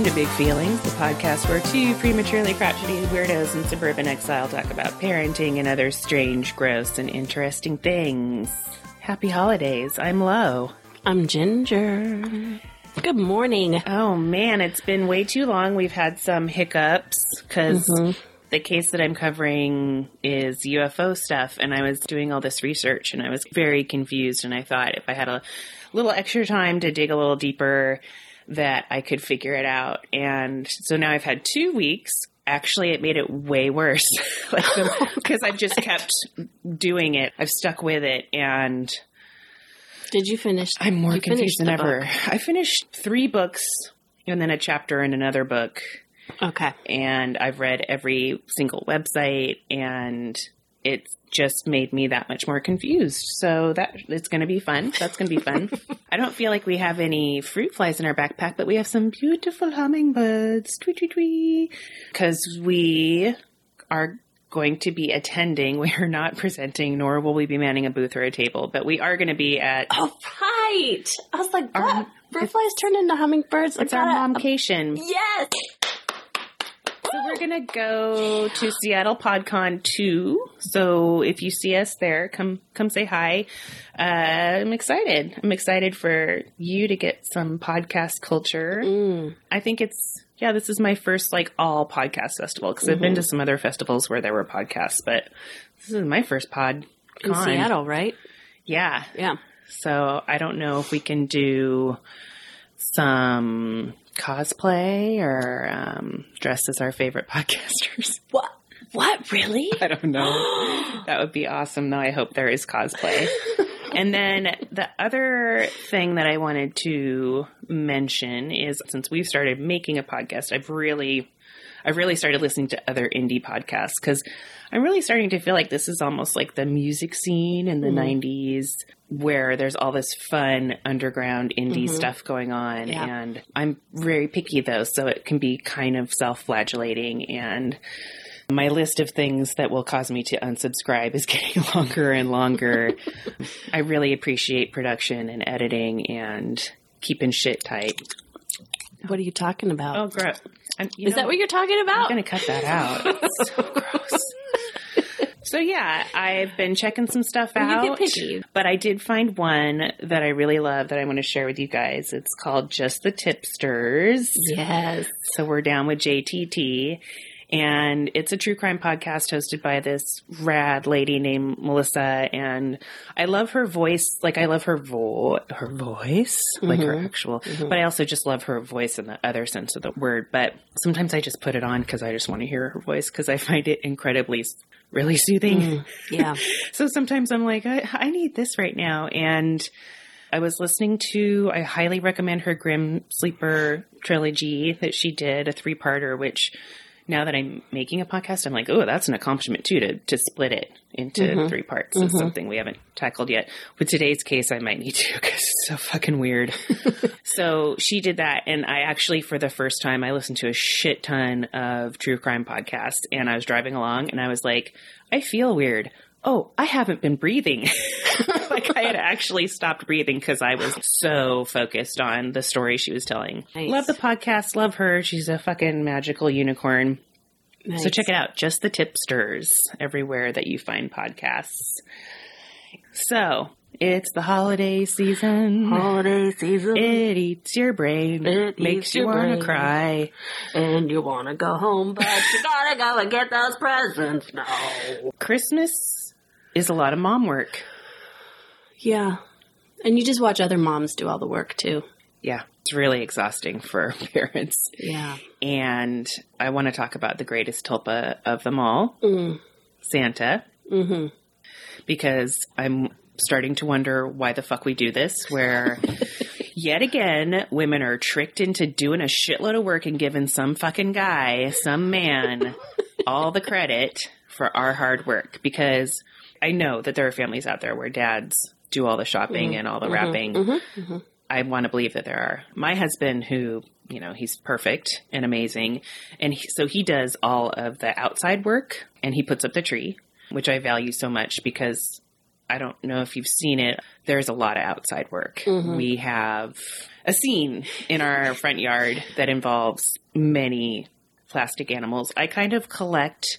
Welcome to Big Feelings, the podcast where two prematurely crotchety weirdos in suburban exile talk about parenting and other strange, gross, and interesting things. Happy holidays. I'm Lo. I'm Ginger. Good morning. Oh man, it's been way too long. We've had some hiccups because mm-hmm. the case that I'm covering is UFO stuff, and I was doing all this research and I was very confused. And I thought if I had a little extra time to dig a little deeper, that I could figure it out. And so now I've had two weeks. Actually, it made it way worse like because I've just kept doing it. I've stuck with it, and Did you finish? I'm more confused than ever. book? I finished three books and then a chapter in another book, Okay. and I've read every single website, and it just made me that much more confused. So that it's going to be fun. That's going to be fun. I don't feel like we have any fruit flies in our backpack, but we have some beautiful hummingbirds. Tweet tweet tweet. Because we are going to be attending. We are not presenting, nor will we be manning a booth or a table, but we are going to be at. Oh, right. I was like, what? Fruit flies turned into hummingbirds. It's our momcation. Yes. So we're gonna go to Seattle PodCon two. So if you see us there, come come say hi. Uh, I'm excited. I'm excited for you to get some podcast culture. Mm. I think it's yeah. This is my first like all podcast festival because I've been to some other festivals where there were podcasts, but this is my first pod. In Seattle, right? Yeah. Yeah. So I don't know if we can do some cosplay or um, dress as our favorite podcasters. What? What? Really? I don't know. that would be awesome, though. I hope there is cosplay. and then the other thing that I wanted to mention is since we've started making a podcast, I've really. I've really started listening to other indie podcasts because I'm really starting to feel like this is almost like the music scene in the mm-hmm. 90s where there's all this fun underground indie mm-hmm. stuff going on. Yeah. And I'm very picky though, so it can be kind of self flagellating and my list of things that will cause me to unsubscribe is getting longer and longer. I really appreciate production and editing and keeping shit tight. What are you talking about? Oh, gross. I'm, you Is know, that what you're talking about? I'm going to cut that out. It's so gross. So yeah, I've been checking some stuff You out. get picky. But I did find one that I really love that I want to share with you guys. It's called Just the Tipsters. Yes. So we're down with JTT. And it's a true crime podcast hosted by this rad lady named Melissa. And I love her voice. Like, I love her vo- her voice, like her mm-hmm. actual, mm-hmm. but I also just love her voice in the other sense of the word. But sometimes I just put it on because I just want to hear her voice because I find it incredibly, really soothing. Mm, yeah. So sometimes I'm like, I, I need this right now. And I was listening to, I highly recommend her Grim Sleeper trilogy that she did, a three parter, which now that I'm making a podcast, I'm like, oh, that's an accomplishment too, to, to split it into mm-hmm. three parts. It's mm-hmm. something we haven't tackled yet. With today's case, I might need to because it's so fucking weird. so she did that. And I actually, for the first time, I listened to a shit ton of true crime podcasts and I was driving along and I was like, I feel weird. Oh, I haven't been breathing. like I had actually stopped breathing because I was so focused on the story she was telling. Nice. Love the podcast. Love her. She's a fucking magical unicorn. So check it out. Just the tipsters everywhere that you find podcasts. So it's the holiday season. Holiday season, It eats your brain. It makes you want to cry. and you want to go home, but you gotta go and get those presents now. Christmas is a lot of mom work. Yeah. And you just watch other moms do all the work too. Yeah, it's really exhausting for parents. Yeah. And I want to talk about the greatest tulpa of them all, Mm. Santa, Mm-hmm. because I'm starting to wonder why the fuck we do this, where yet again, women are tricked into doing a shitload of work and giving some fucking guy, some man, all the credit for our hard work. Because I know that there are families out there where dads do all the shopping mm-hmm. and all the mm-hmm. wrapping. Mm-hmm. I want to believe that there are. My husband, who, you know, he's perfect and amazing. And he, so he does all of the outside work and he puts up the tree, which I value so much because I don't know if you've seen it. There's a lot of outside work. Mm-hmm. We have a scene in our front yard that involves many plastic animals. I kind of collect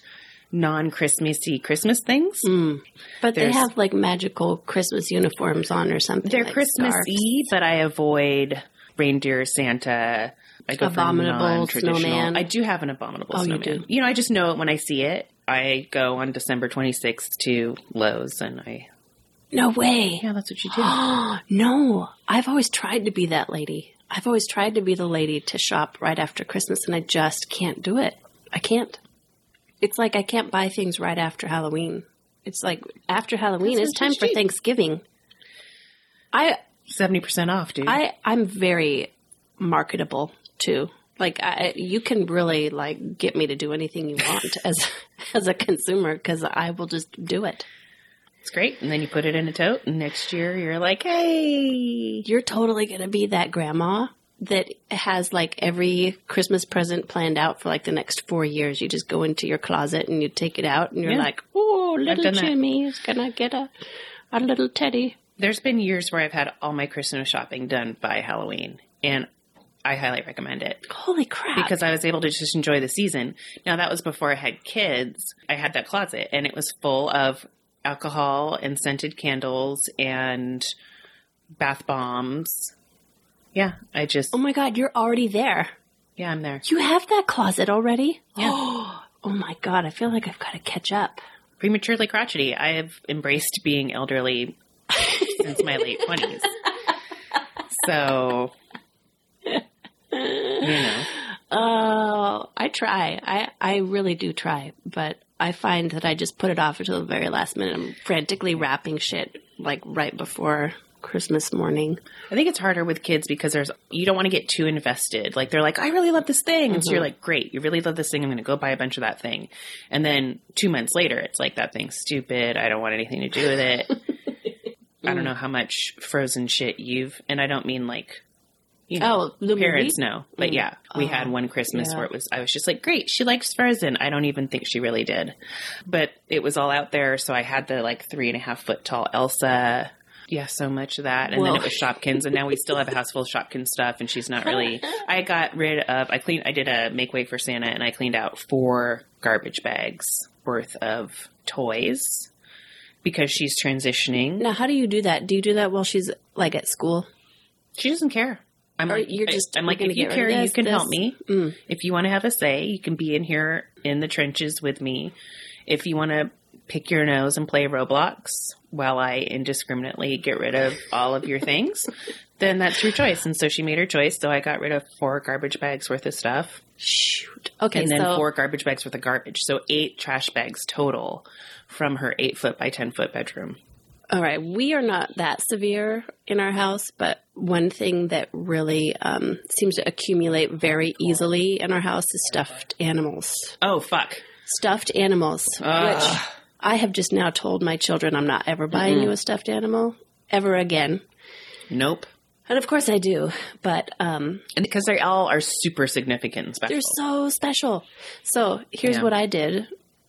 non Christmassy Christmas things. Mm. But they have like magical Christmas uniforms on or something. They're like Christmassy, but I avoid reindeer, Santa. I go Abominable snowman. I do have an abominable Oh, you snowman. do? know, I just know it when I see it. I go on December 26th to Lowe's and I, No way. yeah, that's what you do. no, I've always tried to be that lady. I've always tried to be the lady to shop right after Christmas, and I just can't do it. I can't. It's like I can't buy things right after Halloween. It's like after Halloween, it's time just for. Thanksgiving. I 70% off, dude. I I'm very marketable too. Like I, you can really like get me to do anything you want as as a consumer because I will just do it. it's great. And then you put it in a tote and next year you're like, hey. You're totally gonna be that grandma that has like every Christmas present planned out for like the next four years. You just go into your closet and you take it out and you're Yeah. like, oh, little. Jimmy is gonna get a a little teddy. There's been years where I've had all my Christmas shopping done by Halloween and I highly recommend it. Holy crap! because I was able to just enjoy the season. Now that was before I had kids. I had that closet and it was full of alcohol and scented candles and bath bombs. Yeah, I just oh my god, you're already there. yeah, I'm there. You have that closet already? Yeah. Oh my god, I feel like I've got to catch up. Prematurely crotchety. I have embraced being elderly since my late 20s. So you know. Oh, I try. I, I really do try, but I find that I just put it off until the very last minute. I'm frantically wrapping shit like right before Christmas morning. I think it's harder with kids because there's you don't want to get too invested. Like they're like, I really love this thing, and so you're mm-hmm. like, great, you really love this thing. I'm going to go buy a bunch of that thing, and then two months later, it's like that thing's stupid. I don't want anything to do with it. I don't mm. know how much frozen shit you've, and I don't mean like, you know, Oh, the parents movie? know, but mm. yeah, we had oh, one Christmas yeah. where it was. I was just like, great, she likes Frozen. I don't even think she really did, but it was all out there, so I had the like three and a half foot tall Elsa. Yeah, so much of that, and then it was Shopkins, and now we still have a house full of Shopkins stuff, and she's not really. I got rid of. I cleaned. I did a make way for Santa, and I cleaned out four garbage bags worth of toys because she's transitioning. Now, how do you do that? Do you do that while she's like at school? She doesn't care. I'm Or like, you're just- I'm like, if you get rid of care, you this, can help me. Mm. If you want to have a say, you can be in here in the trenches with me. If you want to pick your nose and play Roblox while I indiscriminately get rid of all of your things, then that's your choice. And so she made her choice. So I got rid of four garbage bags worth of stuff Shoot. Okay, and then so four garbage bags worth of garbage. So eight trash bags total from her eight foot by 10 foot bedroom. all right, we are not that severe in our house, but one thing that really um, seems to accumulate very easily in our house is stuffed animals. Oh, fuck. Stuffed animals, which I have just now told my children I'm not ever buying you a stuffed animal ever again. Nope. And of course I do, but um, And because they all are super significant and special. they're so special. So here's Yeah. what I did.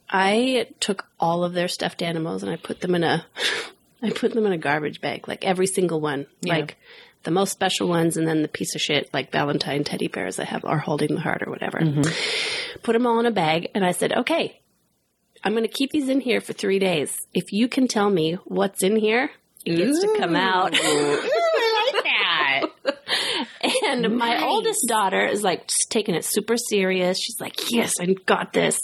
I took all of their stuffed animals and I put them in a I put them in a garbage bag, like every single one. Yeah. Like the most special ones and then the piece of shit like Valentine teddy bears I have are holding the heart or whatever. Put them all in a bag and I said, "Okay, I'm going to keep these in here for 3 days. If you can tell me what's in here, it gets to come out." I like that. And my oldest daughter is like just taking it super serious. She's like, "Yes, I got this,"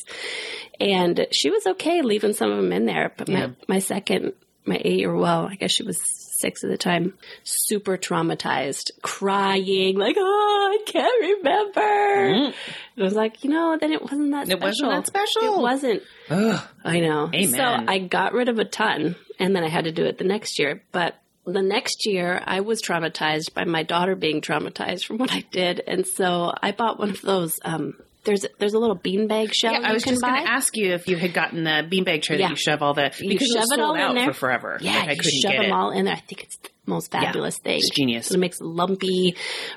and she was okay leaving some of them in there. But Yeah. my my second, my eight year well, I guess she was six at the time, super traumatized, crying like, "Oh, I can't remember." And I was like, you know, then it wasn't that. Mm. It special. wasn't that special. It wasn't. Ugh. I know. Amen. So I got rid of a ton and then I had to do it the next year. But the next year I was traumatized by my daughter being traumatized from what I did. And so I bought one of those, um, there's, there's a little beanbag shell Yeah, I was just going to ask you if you had gotten the beanbag tray Yeah. that you shove all the You because shove was it all in there. for forever. yeah, like, I you couldn't shove get them it. all in there. I think it's the most fabulous thing. It's genius. It makes lumpy,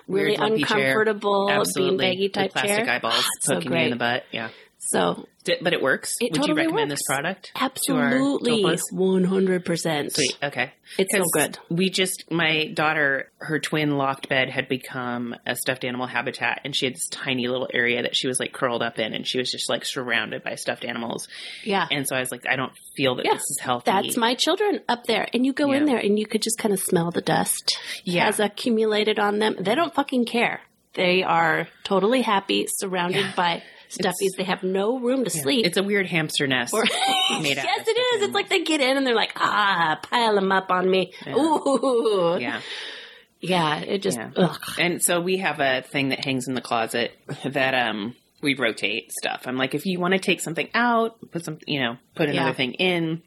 really Weird lumpy uncomfortable beanbaggy type With plastic chair. eyeballs ah, so poking you in the butt. Yeah, So but it works. It Would you recommend works. this product? absolutely, one hundred percent. Sweet. Okay. It's so good. We just, my daughter, her twin loft bed had become a stuffed animal habitat, and she had this tiny little area that she was like curled up in, and she was just like surrounded by stuffed animals. Yeah. And so I was like, I don't feel that Yeah, this is healthy. That's my children up there. And you go in there and you could just kind of smell the dust Yeah. has accumulated on them. They don't fucking care. They are totally happy, surrounded by stuffies. they have no room to sleep. It's a weird hamster nest. Or- yes, it is. It's like they get in and they're like, ah, pile them up on me. Ooh. yeah. Yeah, it just, Yeah. ugh. And so we have a thing that hangs in the closet that um we rotate stuff. I'm like, if you want to take something out, put some, you know, put another Yeah. thing in.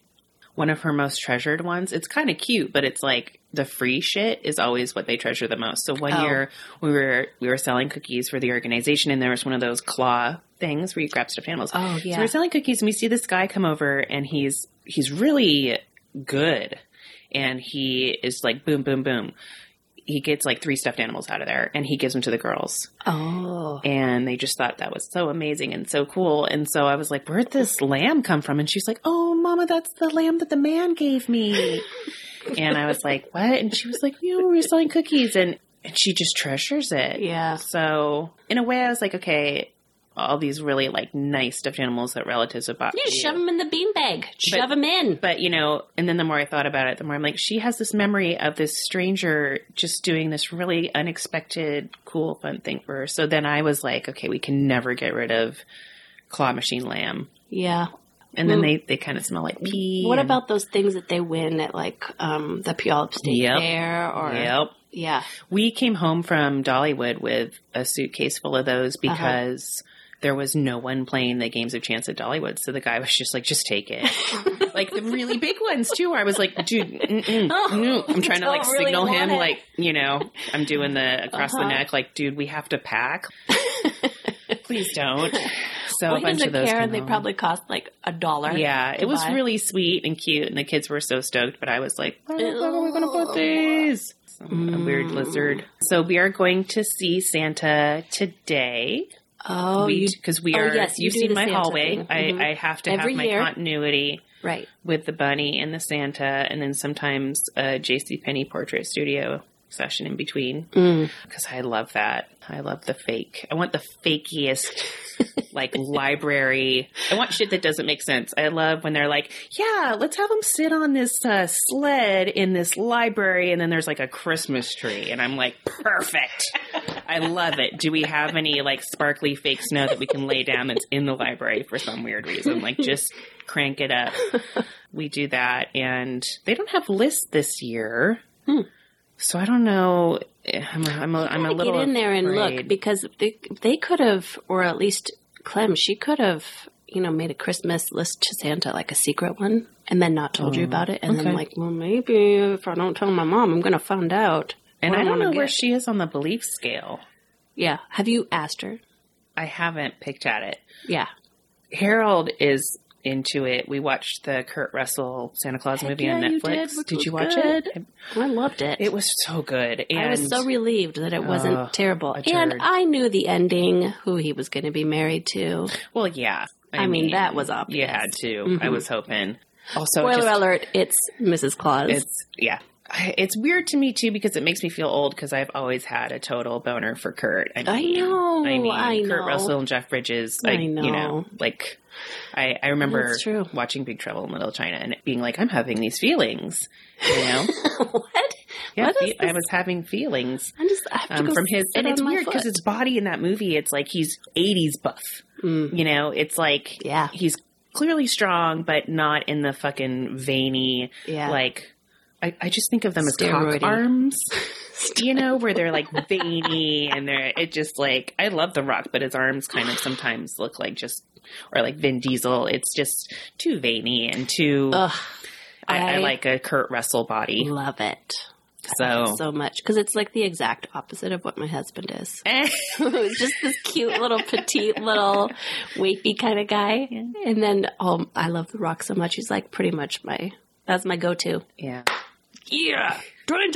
One of her most treasured ones. It's kind of cute, but it's like the free shit is always what they treasure the most. So one Oh. year we were we were selling cookies for the organization, and there was one of those claw things where you grab stuffed animals. Oh, So yeah. we're selling cookies, and we see this guy come over, and he's he's really good, and he is like boom, boom, boom. He gets like three stuffed animals out of there, and he gives them to the girls Oh. and they just thought that was so amazing and so cool. And so I was like, "Where'd this lamb come from?" And she's like, "Oh, Mama, that's the lamb that the man gave me." and I was like, "What?" And she was like, "You know, we were selling cookies," and and she just treasures it. Yeah. So in a way, I was like, "Okay." All these really like nice stuffed animals that relatives have bought. You shove them in the beanbag. Shove them in. But you know, and then the more I thought about it, the more I'm like, she has this memory of this stranger just doing this really unexpected, cool, fun thing for her. So then I was like, okay, we can never get rid of claw machine lamb. Yeah. And then they, they kind of smell like pee. What and- about those things that they win at like um, the Puyallup State Yep. Fair or Yep. yeah, We came home from Dollywood with a suitcase full of those Uh-huh. because there was no one playing the games of chance at Dollywood. So the guy was just like, just take it. like the really big ones too. Where I was like, dude, mm-mm, Oh, mm. I'm trying to like really signal him, it. like you know, I'm doing the across the Uh-huh. neck, like, dude, we have to pack. Please don't. So well, a bunch of those. care, they probably cost like a dollar. Yeah, it was buy. really sweet and cute, and the kids were so stoked. But I was like, "Where the are we going to put these?" Some- A weird Mm. lizard. So we are going to see Santa today Oh, because we oh, are. yes, you you've seen my Santa hallway. thing. I. Mm-hmm. I have to Every have my year. continuity right? with the bunny and the Santa, and then sometimes a J.C. Penney portrait studio session in between Mm. because I love that. I love the fake. I want the fakiest, like library. I want shit that doesn't make sense. I love when they're like, "Yeah, let's have them sit on this uh, sled in this library," and then there's like a Christmas tree, and I'm like, "Perfect." I love it. Do we have any like sparkly fake snow that we can lay down that's in the library for some weird reason? Like, just crank it up. We do that, and they don't have lists this year. Hmm. So I don't know. Eh, I'm, I'm, a, I'm a Gotta little get in there and look because they they could have, or at least Clem, she could have, you know, made a Christmas list to Santa, like a secret one, and then not told you mm, about it, and okay. then like, well, maybe if I don't tell my mom, I'm gonna find out. And I don't know where she is on the belief scale. Yeah, have you asked her? I haven't picked at it. Yeah, Harold is into it. We watched the Kurt Russell Santa Claus Heck movie on yeah, you Netflix. did, Did you watch good. it? I loved it. It was so good. And I was so relieved that it wasn't Oh, terrible, and. I knew the ending, who he was going to be married to. well, yeah. I mean, that was obvious. You had to. I mm-hmm. was hoping. Also, Spoiler just- alert: It's Mrs. Claus. It's yeah. It's weird to me too because it makes me feel old because I've always had a total boner for Kurt. I, I know, I mean, I Kurt know. Russell and Jeff Bridges. I I, You know. know, like I, I remember watching Big Trouble in Little China and being like, I'm having these feelings. You know, what? yeah, What I was having feelings I'm just I have to um, from his, and it's weird because his body in that movie, it's like he's 80s buff. Mm. You know, it's like Yeah. he's clearly strong, but not in the fucking veiny Yeah. like. I, I just think of them as Steroidy. cock arms, you know, where they're like veiny and they're it just like I love The Rock, but his arms kind of sometimes look like just or like Vin Diesel. It's just too veiny and too. Ugh, I, I I- like a Kurt Russell body, love it so. so much because it's like the exact opposite of what my husband is. Eh. Just this cute little petite little wafy kind of guy, and then oh, I love The Rock so much. He's like pretty much my that's my go-to. yeah, Yeah, Dwayne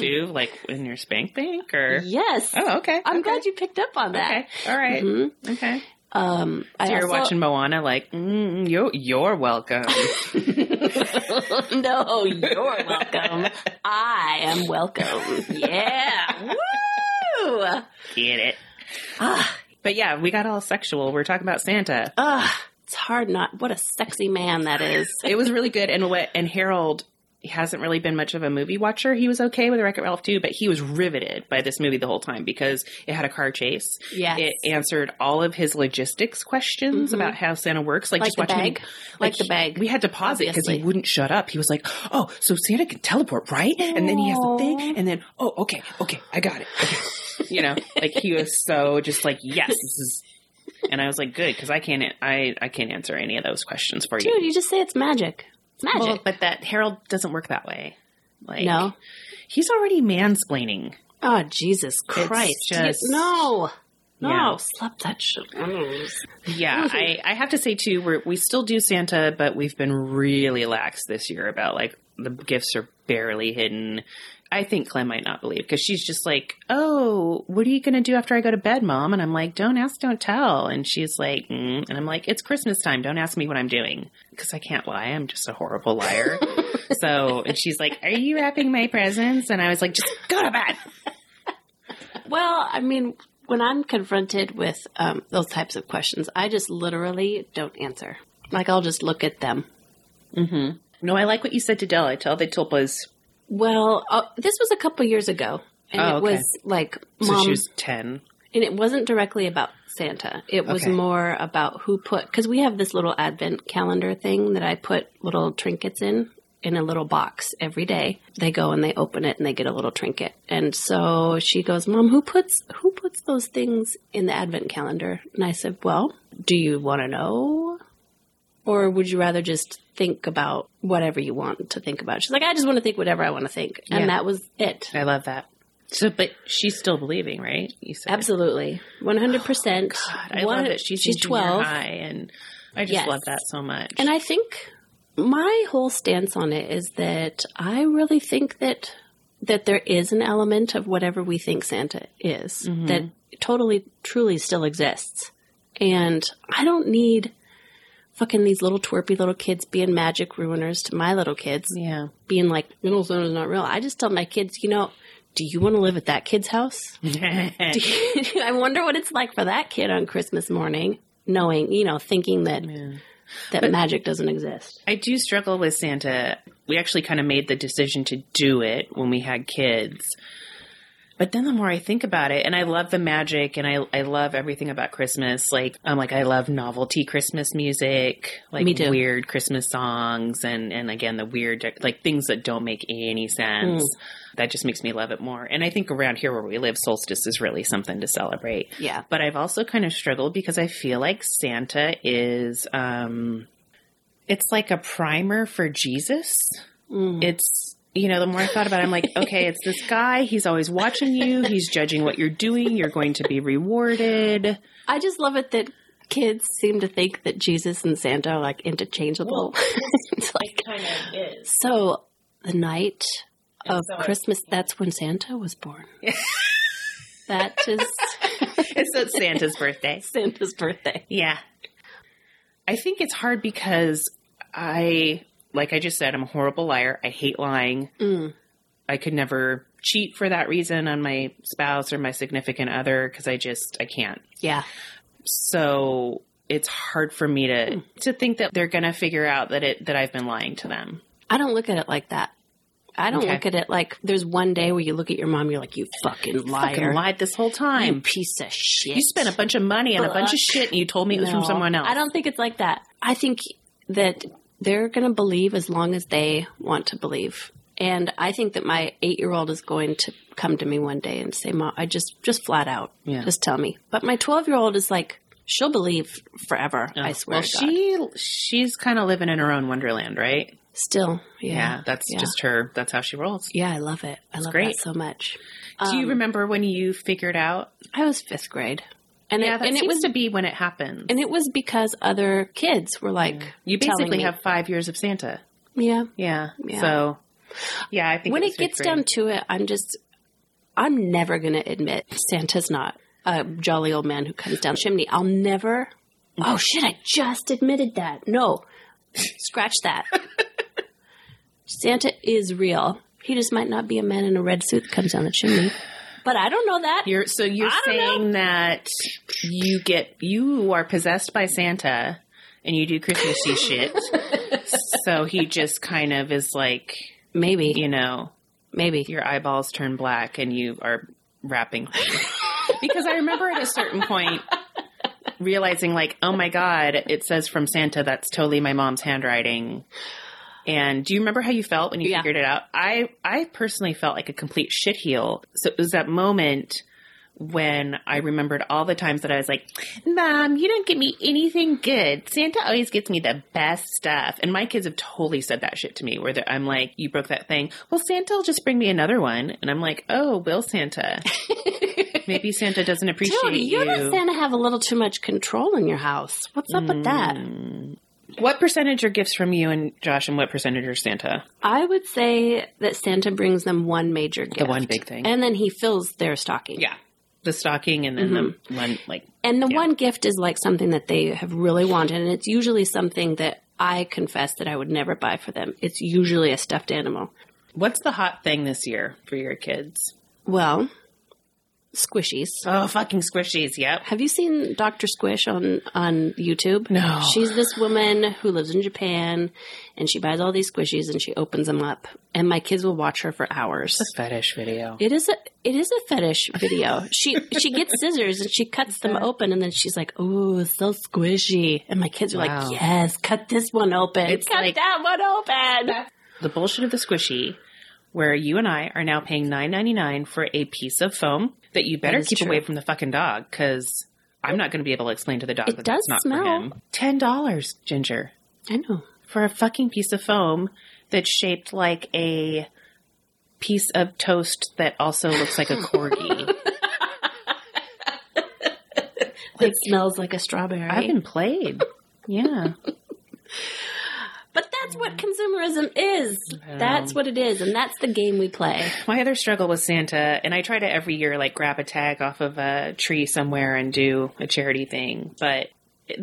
too like in your spank bank or Yes, oh okay, I'm okay. glad you picked up on that. okay, all right. Mhm. okay. Um, I So you're also- watching Moana, like, mm, you're, you're welcome. no, you're welcome. I am welcome. Yeah. Woo! Get it. Ah, But yeah, we got all sexual. We're talking about Santa. ah, it's hard not. What a sexy man that is. It was really good. And what, and Harold, hasn't really been much of a movie watcher. He was okay with Wreck-It Ralph too, but he was riveted by this movie the whole time because it had a car chase. Yes. It answered all of his logistics questions Mhm. about how Santa works. Like, Like just the watching bag? him. Like the bag. We had to pause it because he wouldn't shut up. He was like, "Oh, so Santa can teleport, right?" And then he has the thing, and then, "Oh, okay, okay, I got it." Okay, you know, like he was so just like, "Yes, this is." And I was like, "Good," because I can't, I, I can't answer any of those questions for you. Dude, you just say it's magic. It's magic. Well, but that Harold doesn't work that way. Like, no. he's already mansplaining. Oh, Jesus Christ. just- no. No. Yeah. Slap that shit. Mm. Yeah, I, I have to say too, we're, we still do Santa, but we've been really lax this year about like the gifts are barely hidden. I think Clem might not believe because she's just like, "Oh, what are you going to do after I go to bed, Mom?" And I'm like, "Don't ask, don't tell." And she's like, mm. and I'm like, "It's Christmas time. Don't ask me what I'm doing because I can't lie. I'm just a horrible liar." so, and she's like, "Are you wrapping my presents?" And I was like, "Just go to bed." Well, I mean, when I'm confronted with um, those types of questions, I just literally don't answer. Like, I'll just look at them. Mm-hmm. No, I like what you said to Dell. I tell the tulpas. Well, uh, this was a couple years ago. And Oh, it was like, mom. So she was ten. and it wasn't directly about Santa. It was Okay. more about who put, because we have this little advent calendar thing that I put little trinkets in, in a little box every day. They go and they open it and they get a little trinket. And so she goes, Mom, who puts, who puts those things in the advent calendar? And I said, Well, do you want to know? Or would you rather just think about whatever you want to think about? She's like, I just want to think whatever I want to think. And Yeah. that was it. I love that. So, but she's still believing, right? You said Absolutely. 100%. God, I One- love that she's, she's 12. high, and I just Yes. love that so much. And I think my whole stance on it is that I really think that that there is an element of whatever we think Santa is Mm-hmm. that totally truly still exists. And I don't need fucking these little twerpy little kids being magic ruiners to my little kids yeah, being like little Santa's not real. I just tell my kids, you know, do you want to live at that kid's house? I wonder what it's like for that kid on Christmas morning, knowing, you know, thinking that that magic doesn't exist. I do struggle with Santa. We actually kind of made the decision to do it when we had kids. But then the more I think about it, and I love the magic and I, I love everything about Christmas. Like, I'm like, I love novelty Christmas music, like weird Christmas songs and, and again, the weird, like things that don't make any sense. Mm. That just makes me love it more. And I think around here where we live, solstice is really something to celebrate. Yeah. But I've also kind of struggled because I feel like Santa is, um, it's like a primer for Jesus. Mm. It's, you know, the more I thought about it, I'm like, okay, it's this guy. He's always watching you. He's judging what you're doing. You're going to be rewarded. I just love it that kids seem to think that Jesus and Santa are like interchangeable. it's like kind of is. so the night of so- Christmas, that's when Santa was born. that is It's at Santa's birthday. Santa's birthday. Yeah. I think it's hard because I, like I just said, I'm a horrible liar. I hate lying. Mm. I could never cheat for that reason on my spouse or my significant other because I just, I can't. Yeah. So it's hard for me to, to think that they're going to figure out that it, that I've been lying to them. I don't look at it like that. I don't Okay. look at it like there's one day where you look at your mom, you're like, you fucking liar. Fucking lied this whole You time. piece of shit. You spent a bunch of money on a bunch of shit and you told me it was from someone else. I don't think it's like that. I think that they're going to believe as long as they want to believe. And I think that my eight year old is going to come to me one day and say, Mom, I just, just flat out, Yeah. just tell me. But my 12 year old is like, she'll believe forever. I swear. Well, to God. she she's kind of living in her own wonderland, right? still, yeah. Yeah, that's yeah. just her. That's how she rolls. Yeah, I love it. I love great. that so much. Do you Um, remember when you figured out? I was fifth grade. And Yeah, it, and it was to be when it happens. and it was because other kids were like You basically have five years of Santa. yeah Yeah. Yeah. So, yeah, I think when was it gets down to it, I'm just, I'm never going to admit Santa's not a jolly old man who comes down the chimney. I'll never Oh shit, I just admitted that. No. Scratch that. Santa is real. He just might not be a man in a red suit that comes down the chimney. But I don't know that. You're so you're saying that you get you are possessed by Santa and you do Christmassy shit. So he just kind of is like, Maybe. you know, Maybe. your eyeballs turn black and you are rapping. because I remember at a certain point realizing like, oh my god, it says from Santa that's totally my mom's handwriting. And do you remember how you felt when you Yeah. figured it out? I I personally felt like a complete shitheel. So it was that moment when I remembered all the times that I was like, Mom, you don't get me anything good. Santa always gets me the best stuff. And my kids have totally said that shit to me where I'm like, you broke that thing. Well, Santa will just bring me another one. And I'm like, oh, will Santa? Maybe Santa doesn't appreciate Dude, you you. let Santa have a little too much control in your house. What's up with that? Mm. What percentage are gifts from you and Josh and what percentage are Santa? I would say that Santa brings them one major gift. one big thing. And then he fills their stocking. Yeah. The stocking and then the mm-hmm. one, like, And the one gift is like something that they have really wanted. And it's usually something that I confess that I would never buy for them. It's usually a stuffed animal. what's the hot thing this year for your kids? Well, squishies. Oh, fucking squishies. Yep. Have you seen Dr. Squish on, on YouTube? No. She's this woman who lives in Japan and she buys all these squishies and she opens them up. And my kids will watch her for hours. It's a fetish video. It is a it is a fetish video. She she gets scissors and she cuts them open and then she's like, "Oh, so squishy." And my kids are Wow. like, "Yes, cut this one open. It's cut like- that one open." the bullshit of the squishy, where you and I are now paying nine ninety nine for a piece of foam that you better keep true. away from the fucking dog because I'm not going to be able to explain to the dog It that does that's not smell. for him. Ten dollars, Ginger, I know. for a fucking piece of foam that's shaped like a piece of toast that also looks like a corgi. It smells like a strawberry. I've been played. Yeah. but that's what mm. consumerism is. That's what it is, and that's the game we play. My other struggle with Santa, and I try to every year like grab a tag off of a tree somewhere and do a charity thing, but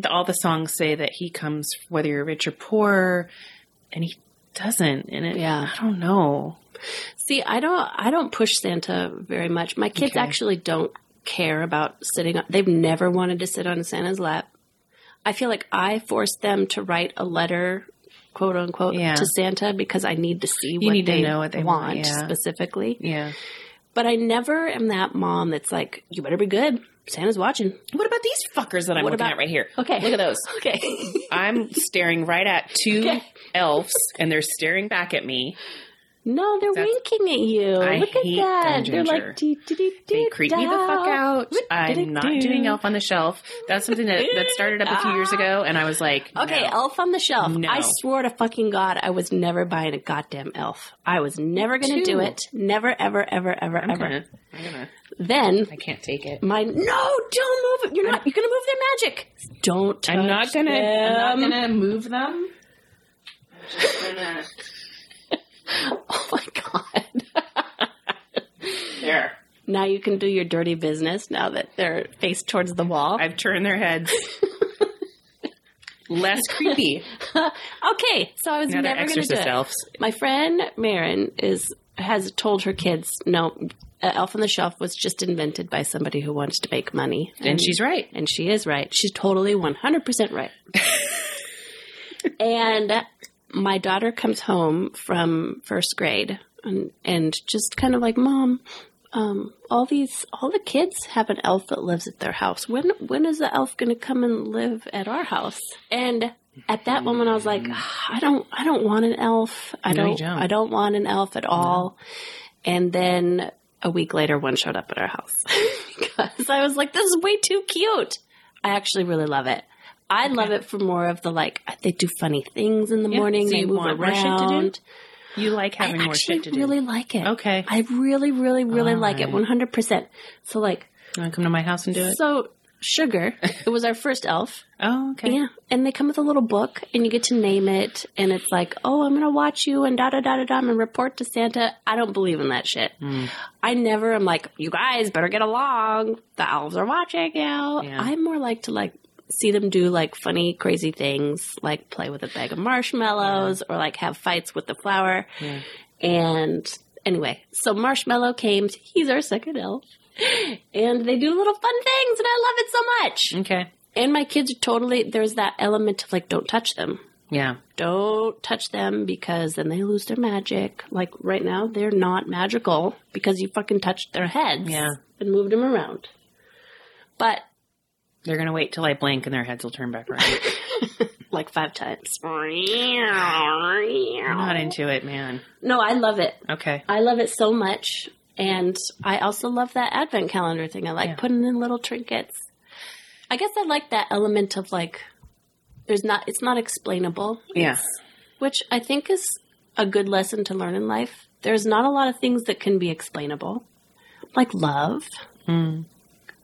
all the songs say that he comes whether you're rich or poor, and he doesn't. And it, Yeah. I don't know. See, I don't I don't push Santa very much. My kids Okay. actually don't care about sitting on they've never wanted to sit on Santa's lap. I feel like I forced them to write a letter quote unquote Yeah. to Santa because I need to see what to they, know what they want, want yeah. specifically. Yeah. But I never am that mom that's like, You better be good. Santa's watching. What about these fuckers that I'm What looking about- at right here? Okay. Look at those. Okay. I'm staring right at two Okay. elves, and they're staring back at me. No, they're That's- winking at you. I Look at that. they're like dee, dee, dee, They dee, creep me the fuck out. I'm not doing Elf on the Shelf. That's something that, that started up a few years ago, and I was like, Okay, no. Elf on the Shelf. No. I swore to fucking God I was never buying a goddamn elf. I was never going to do it. Never, ever, ever, ever, I'm ever. gonna, I'm gonna, Then I can't take it. my no, don't move it. You're not. You're going to move their magic. Don't. Touch I'm not gonna. Them. I'm not gonna move them. I'm just gonna. Oh my God. There. now you can do your dirty business. Now that they're faced towards the wall. I've turned their heads. Less creepy. okay, so I was Now never going to do exorcist it. elves. My friend Marin is has told her kids, no, uh, Elf on the Shelf was just invented by somebody who wants to make money, And she's right. and she is right. She's totally one hundred percent right. and my daughter comes home from first grade, and and just kind of like, mom. Um, all these, all the kids have an elf that lives at their house. When, when is the elf going to come and live at our house? And at that moment, I was like, I don't, I don't want an elf. I No, don't, don't. I don't want an elf at all. And then a week later, one showed up at our house because I was like, this is way too cute. I actually really love it. I love it for more of the like they do funny things in the Yeah, morning. so they you move around. shit to do? You like having I more shit to do. really like it. Okay. I really, really, really All like it. One hundred percent. So like, You want to come to my house and do it? so sugar. it was our first elf. Oh, okay. Yeah, and they come with a little book, and you get to name it, and it's like, oh, I'm gonna watch you, and da da da da da, and report to Santa. I don't believe in that shit. Hmm. I never am like, you guys better get along. The elves are watching you. Yeah. I'm more like to like see them do like funny, crazy things, like play with a bag of marshmallows or like have fights with the flower. Yeah. And anyway, so Marshmallow came. He's our second elf. And they do little fun things, and I love it so much. Okay. And my kids are totally, there's that element of like, don't touch them. Yeah. Don't touch them because then they lose their magic. Like right now, they're not magical because you fucking touched their heads Yeah. and moved them around. But They're gonna wait till I blink and their heads will turn back around. like five times. I'm not into it, man. No, I love it. Okay. I love it so much. And I also love that advent calendar thing. I like Yeah. putting in little trinkets. I guess I like that element of like, there's not, it's not explainable, Yeah. which I think is a good lesson to learn in life. There's not a lot of things that can be explainable, like love, hmm.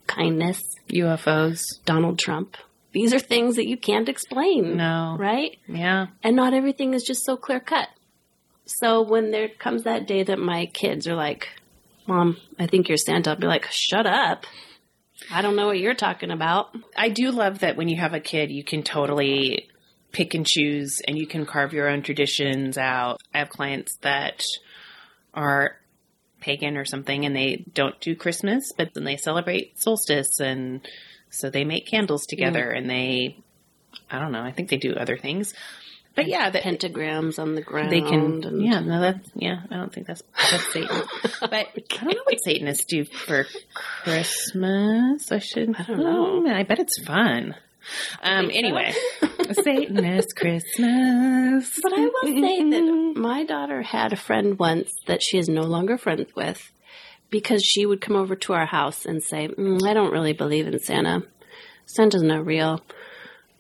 Kindness, UFOs. Donald Trump. These are things that you can't explain. No. Right? Yeah. And not everything is just so clear cut. So when there comes that day that my kids are like, Mom, I think you're Santa, I'll be like, shut up. I don't know what you're talking about. I do love that when you have a kid, you can totally pick and choose and you can carve your own traditions out. I have clients that are pagan or something and they don't do Christmas, but then they celebrate solstice and so they make candles together mm. and they, I don't know, I think they do other things. But yeah, that Pentagrams on the ground. they can, and- yeah, no, that's, yeah, I don't think that's, that's Satan. but I don't know what Satanists do for Christmas. I should, I don't know. Hmm, I bet it's fun. Um, think so. anyway, Satanist Christmas. But I will say that my daughter had a friend once that she is no longer friends with because she would come over to our house and say, mm, I don't really believe in Santa. Santa's not real.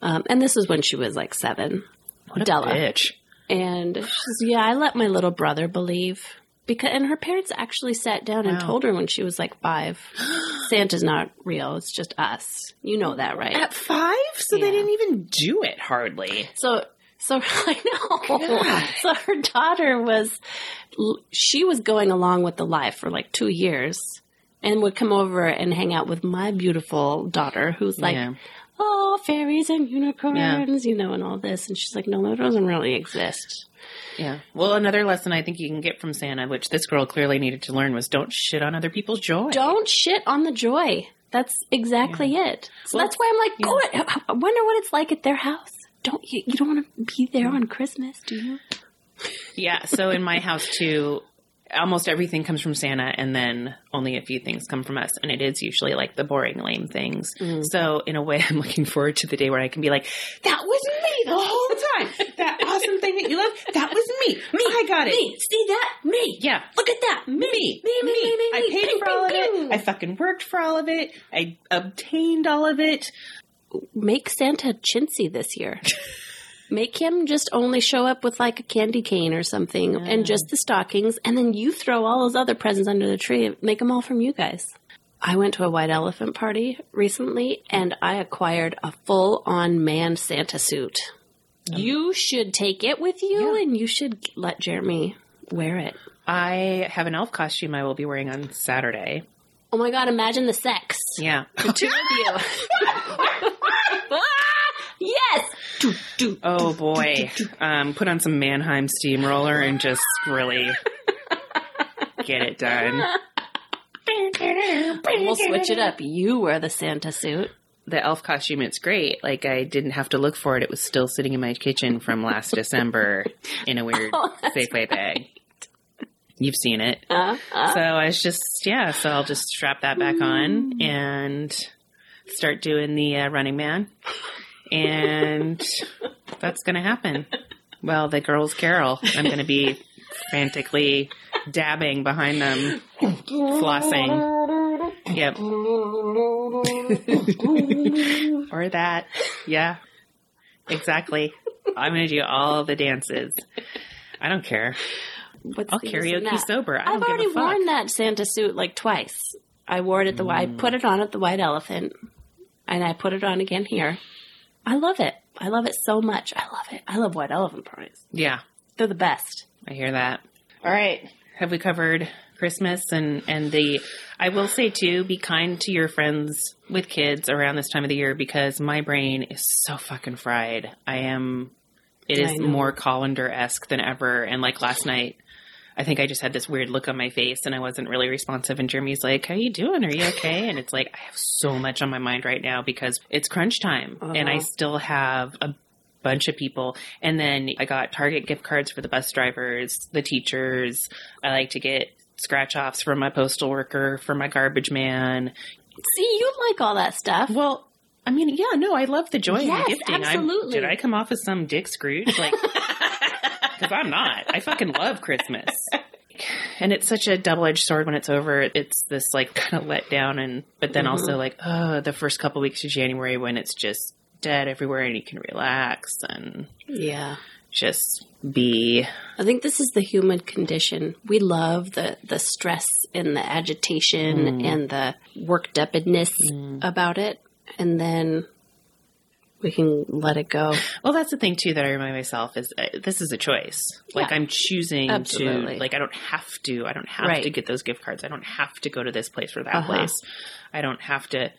Um, and this is when she was like seven. What a Della. bitch. And she says, Yeah, I let my little brother believe. Because and her parents actually sat down and told her when she was like five, Santa's not real, it's just us. You know that, right? At five? So Yeah. they didn't even do it hardly. So so I know. God. So her daughter was she was going along with the life for like two years and would come over and hang out with my beautiful daughter who's like Yeah. Oh, fairies and unicorns, you know, and all this. And she's like, no, that doesn't really exist. Yeah. Well, another lesson I think you can get from Santa, which this girl clearly needed to learn, was don't shit on other people's joy. don't shit on the joy. That's exactly it. So Well, that's why I'm like, go it. I wonder what it's like at their house. Don't you? You don't want to be there on Christmas, do you? Yeah. So in my house too, almost everything comes from Santa, and then only a few things come from us, and it is usually like the boring, lame things. Mm-hmm. So in a way, I'm looking forward to the day where I can be like, "That was me the whole time. That awesome thing that you love, that was me. Me, I got it. Me, see that? Me. Yeah." Look at that. Me. Me, Me. Me. Me. Me. me, I paid Ping, for all of ping, it. I fucking worked for all of it. I obtained all of it. Make Santa chintzy this year. Make him just only show up with like a candy cane or something and just the stockings, and then you throw all those other presents under the tree. Make them all from you guys. I went to a white elephant party recently and I acquired a full on man Santa suit. Oh. You should take it with you Yeah. and you should let Jeremy wear it. I have an elf costume I will be wearing on Saturday. Oh my god, imagine the sex. Yeah. The two of you. Ah, yes! Do, do, Oh boy. Um, put on some Mannheim steamroller and just really get it done. We'll switch it up. You wear the Santa suit. The elf costume, it's great. Like I didn't have to look for it. It was still sitting in my kitchen from last December in a weird Oh, Safeway bag. You've seen it. Uh, uh, So I was just, yeah, so I'll just strap that back on and start doing the uh, running man. And that's going to happen. Well, the girls carol. I'm going to be frantically dabbing behind them, flossing. Yep. or that. Yeah. Exactly. I'm going to do all the dances. I don't care. what's I'll the use in karaoke sober. I a already worn that Santa suit like twice. I wore it at the I Mm. put it on at the White Elephant, and I put it on again here. I love it. I love it so much. I love it. I love White Elephant parties. Yeah. They're the best. I hear that. All right. Have we covered Christmas and and the I will say too, be kind to your friends with kids around this time of the year because my brain is so fucking fried. I am. It is more colander esque than ever. And like last night, I think I just had this weird look on my face and I wasn't really responsive. And Jeremy's like, "How you doing? Are you okay?" And it's like I have so much on my mind right now because it's crunch time, and I Uh-huh. still have a bunch of people. And then I got Target gift cards for the bus drivers, the teachers. I like to get scratch offs for my postal worker, for my garbage man. See, you like all that stuff. Well, I mean, yeah, no, I love the joy Yes, of gifting. I'm- absolutely. did I come off as some dick Scrooge? Like, because I'm not. I fucking love Christmas. And it's such a double edged sword when it's over. It's this like kind of let down, and but then also mm-hmm. like, oh, the first couple weeks of January when it's just dead everywhere and you can relax and Yeah. just be. I think this is the human condition. We love the, the stress and the agitation mm. and the worked upness mm. about it. And then we can let it go. Well, that's the thing too that I remind myself is uh, this is a choice. Like Yeah. I'm choosing Absolutely. to like I don't have to. I don't have Right. to get those gift cards. I don't have to go to this place or that Uh-huh. place. I don't have to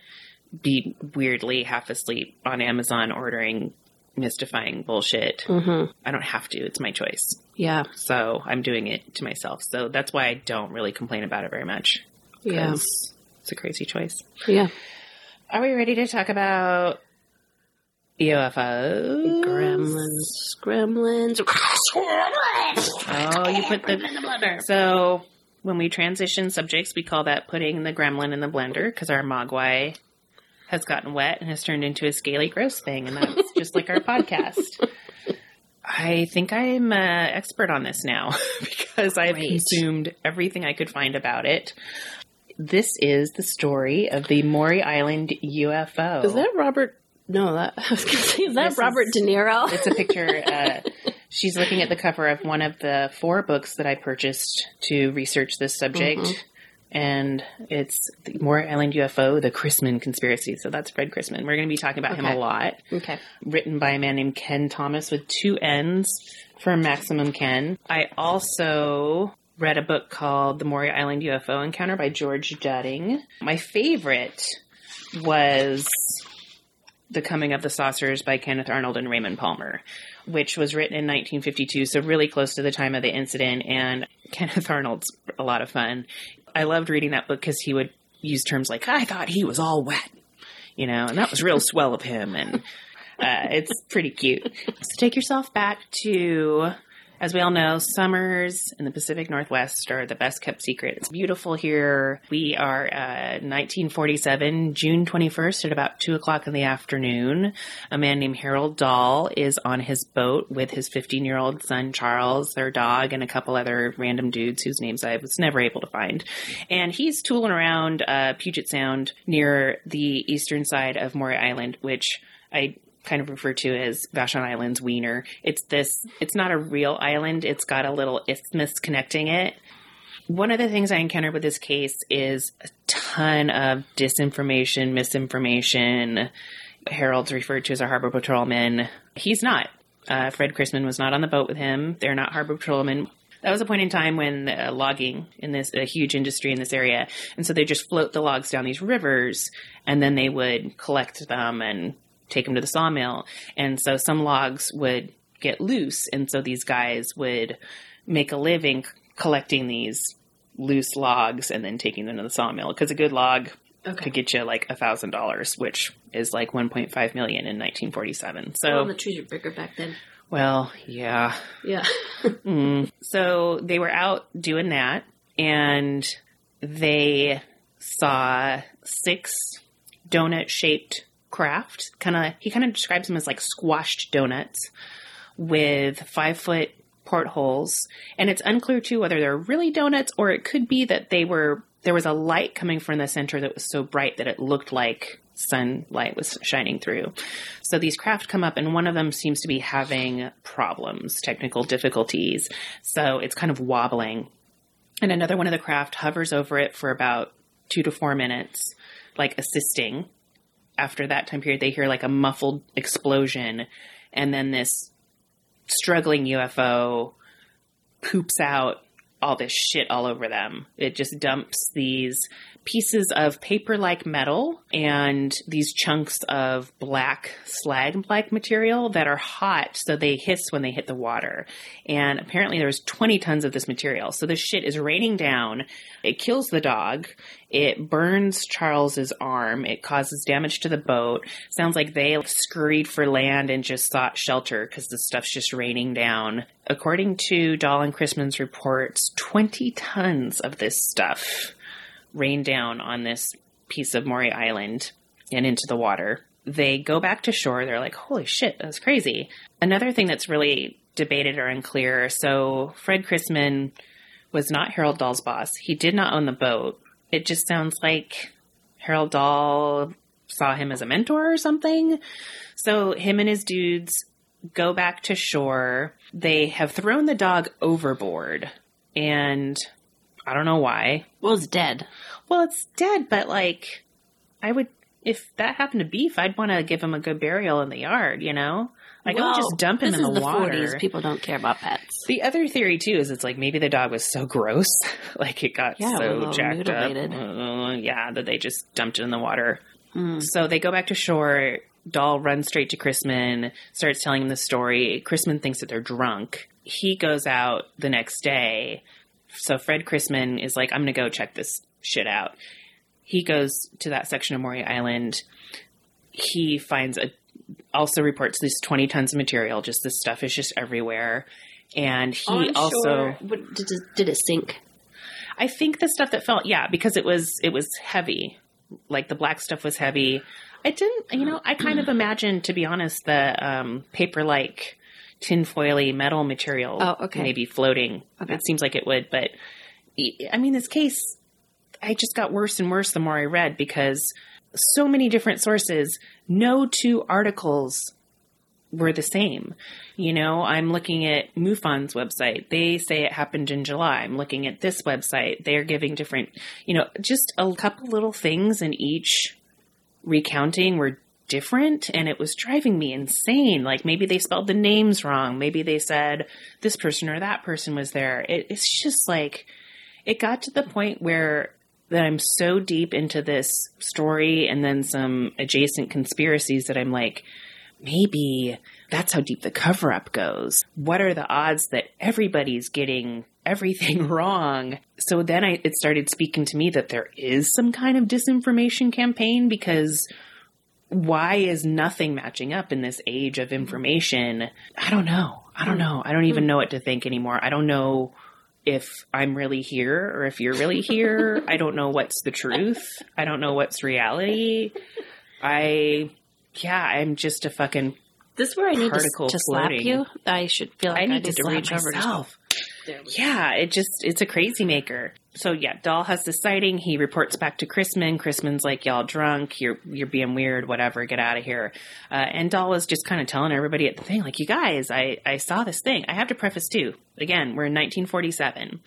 be weirdly half asleep on Amazon ordering mystifying bullshit. Mm-hmm. I don't have to. It's my choice. Yeah. So I'm doing it to myself. So that's why I don't really complain about it very much. Yeah. It's a crazy choice. Yeah. Are we ready to talk about UFOs? Gremlins. Gremlins. Oh, you put the in the blender. So when we transition subjects, we call that putting the gremlin in the blender because our mogwai has gotten wet and has turned into a scaly, gross thing, and that's just like our podcast. I think I'm an expert on this now because I've Great. consumed everything I could find about it. This is the story of the Maury Island UFO. Is that Robert? No, that I was going to say, is that This Robert is- De Niro? It's a picture. Uh, she's looking at the cover of one of the four books that I purchased to research this subject. Mm-hmm. And it's the Maury Island UFO, the Chrisman conspiracy. So that's Fred Chrisman. We're going to be talking about him a lot. okay. Written by a man named Kenn Thomas with two N's for Maximum Ken. I also read a book called The Maury Island UFO Encounter by George Dudding. My favorite was the Coming of the Saucers by Kenneth Arnold and Raymond Palmer, which was written in 1952, so really close to the time of the incident. And Kenneth Arnold's a lot of fun. I loved reading that book because he would use terms like, I thought he was all wet, you know, and that was real swell of him. And uh, it's pretty cute. So take yourself back to, as we all know, summers in the Pacific Northwest are the best kept secret. It's beautiful here. We are uh, 1947, June 21st at about 2 o'clock in the afternoon. A man named Harold Dahl is on his boat with his 15 year old son Charles, their dog, and a couple other random dudes whose names I was never able to find. And he's tooling around uh, Puget Sound near the eastern side of Maury Island, which I kind of refer to as Vashon Island's wiener. It's this, it's not a real island. It's got a little isthmus connecting it. One of the things I encountered with this case is a ton of disinformation, misinformation. Harold's referred to as a harbor patrolman. He's not. Uh, Fred Chrisman was not on the boat with him. They're not harbor patrolmen. That was a point in time when uh, logging in this a huge industry in this area, and so they just float the logs down these rivers, and then they would collect them and take them to the sawmill. And so some logs would get loose, and so these guys would make a living collecting these loose logs and then taking them to the sawmill because a good log Okay. could get you like a thousand dollars, which is like 1.5 million in 1947. So, Well, the trees were bigger back then. well, yeah. Yeah. Mm. So they were out doing that, and they saw six donut shaped craft. Kind of, he kind of describes them as like squashed donuts with five foot portholes, and it's unclear too whether they're really donuts or it could be that they were. There was a light coming from the center that was so bright that it looked like sunlight was shining through. So these craft come up, and one of them seems to be having problems, technical difficulties. So it's kind of wobbling. And another one of the craft hovers over it for about two to four minutes, like assisting. After that time period, they hear like a muffled explosion, and then this struggling UFO poops out all this shit all over them. It just dumps these pieces of paper like metal and these chunks of black slag like material that are hot so they hiss when they hit the water. And apparently there's 20 tons of this material. So this shit is raining down. It kills the dog. It burns Charles's arm. It causes damage to the boat. Sounds like they scurried for land and just sought shelter because the stuff's just raining down. According to Dahl and Chrisman's reports, 20 tons of this stuff rain down on this piece of Maury Island and into the water. They go back to shore. They're like, holy shit, that's crazy. Another thing that's really debated or unclear so, Fred Chrisman was not Harold Dahl's boss. He did not own the boat. It just sounds like Harold Dahl saw him as a mentor or something. So, him and his dudes go back to shore. They have thrown the dog overboard. And I don't know why. Well, it's dead. Well, it's dead, but like, I would, if that happened to Beef, I'd want to give him a good burial in the yard, you know? Like, I would just dump him in the, the water. 40s. People don't care about pets. The other theory too is it's like maybe the dog was so gross, like it got Yeah, so jacked mutilated. up, uh, yeah, that they just dumped it in the water. Hmm. So they go back to shore. Dahl runs straight to Chrisman, starts telling him the story. Chrisman thinks that they're drunk. He goes out the next day. So Fred Chrisman is like, I'm going to go check this shit out. He goes to that section of Maury Island. He finds a, also reports these 20 tons of material. Just this stuff is just everywhere. And he also, shore, what- did, it- did it sink? I think the stuff that fell, yeah, because it was it was heavy. Like the black stuff was heavy. I didn't, you know, I kind of imagined, to be honest, the um, paper like tinfoily metal material Oh, okay. maybe floating. Okay. It seems like it would, but I mean, this case, I just got worse and worse the more I read because so many different sources, no two articles were the same. You know, I'm looking at MUFON's website. They say it happened in July. I'm looking at this website. They're giving different, you know, just a couple little things in each recounting were different and it was driving me insane. Like maybe they spelled the names wrong. Maybe they said this person or that person was there. It, it's just like, it got to the point where that I'm so deep into this story and then some adjacent conspiracies that I'm like, maybe that's how deep the cover up goes. What are the odds that everybody's getting everything wrong? So then I, it started speaking to me that there is some kind of disinformation campaign because why is nothing matching up in this age of information? I don't know. I don't know. I don't even know what to think anymore. I don't know if I'm really here or if you're really here. I don't know what's the truth. I don't know what's reality. I, yeah, I'm just a fucking This is where I need to, to slap you. I should feel like I I, need to to slap reach over myself. We go. Yeah, it just it's a crazy maker. So yeah, Dahl has this sighting. He reports back to Chrisman. Chrisman's like, "Y'all drunk? You're you're being weird. Whatever. Get out of here." Uh, and Dahl is just kind of telling everybody at the thing, like, "You guys, I I saw this thing." I have to preface too. Again, we're in 1947.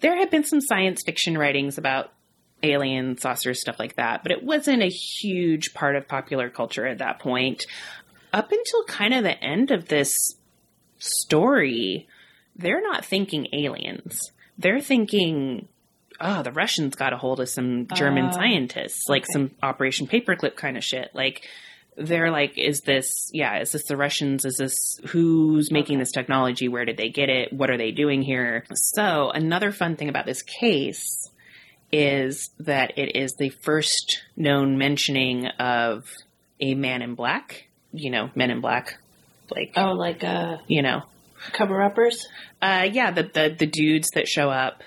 There have been some science fiction writings about alien saucers, stuff like that, but it wasn't a huge part of popular culture at that point. Up until kind of the end of this story, they're not thinking aliens. They're thinking, oh, the Russians got a hold of some German Oh, scientists, like okay. some Operation Paperclip kind of shit. Like, they're like, is this, yeah, is this the Russians? Is this who's making this technology? Where did they get it? What are they doing here? So, another fun thing about this case is that it is the first known mentioning of a man in black. You know, men in black. Like, Oh, like uh, you know, cover uppers? uh, yeah, the, the the dudes that show up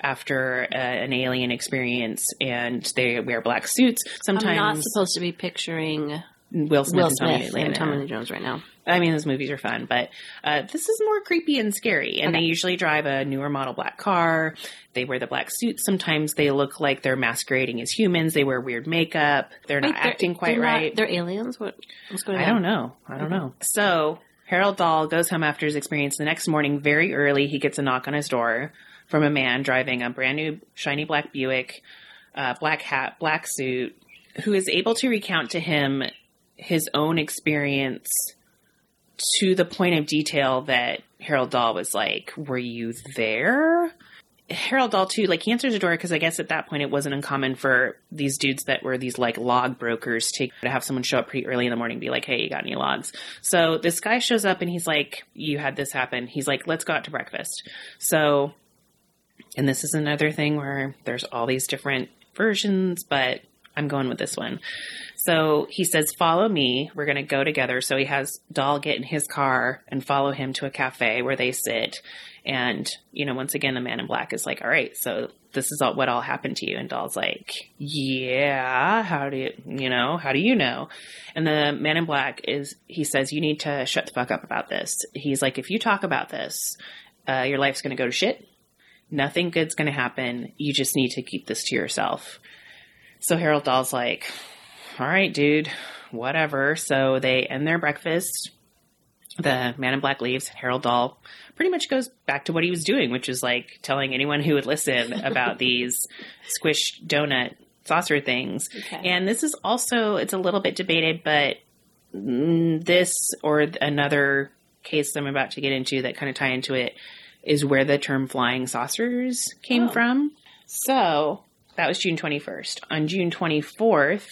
after uh, an alien experience and they wear black suits. Sometimes I'm not supposed to be picturing Will Smith Will and Tommy Smith and Jones. Tommy Jones right now. I mean, those movies are fun, but uh, this is more creepy and scary. And Okay. they usually drive a newer model black car. They wear the black suits. Sometimes they look like they're masquerading as humans. They wear weird makeup. They're not they're- acting quite they're not- right. they're aliens. What? What's going on? I don't know. I don't know. So Harold Dahl goes home after his experience. The next morning, very early, he gets a knock on his door from a man driving a brand new shiny black Buick, uh, black hat, black suit, who is able to recount to him his own experience to the point of detail that Harold Dahl was like, Were you there? Harold Dahl too, like he answers the door because I guess at that point it wasn't uncommon for these dudes that were these like log brokers to, to have someone show up pretty early in the morning and be like, Hey, you got any logs? So this guy shows up and he's like, You had this happen. He's like, Let's go out to breakfast. So and this is another thing where there's all these different versions, but I'm going with this one. So he says, Follow me. We're going to go together. So he has Dahl get in his car and follow him to a cafe where they sit. And, you know, once again, the man in black is like, All right, so this is all, what all happened to you. And Dahl's like, Yeah, how do you, you know, how do you know? And the man in black is, he says, You need to shut the fuck up about this. He's like, If you talk about this, uh, your life's going to go to shit. Nothing good's going to happen. You just need to keep this to yourself. So Harold Dahl's like, all right, dude, whatever. So they end their breakfast. The man in black leaves. Harold Dahl pretty much goes back to what he was doing, which is like telling anyone who would listen about these squish donut saucer things. Okay. And this is also, it's a little bit debated, but this or another case I'm about to get into that kind of tie into it is where the term flying saucers came Oh. from. So that was June 21st. On June 24th,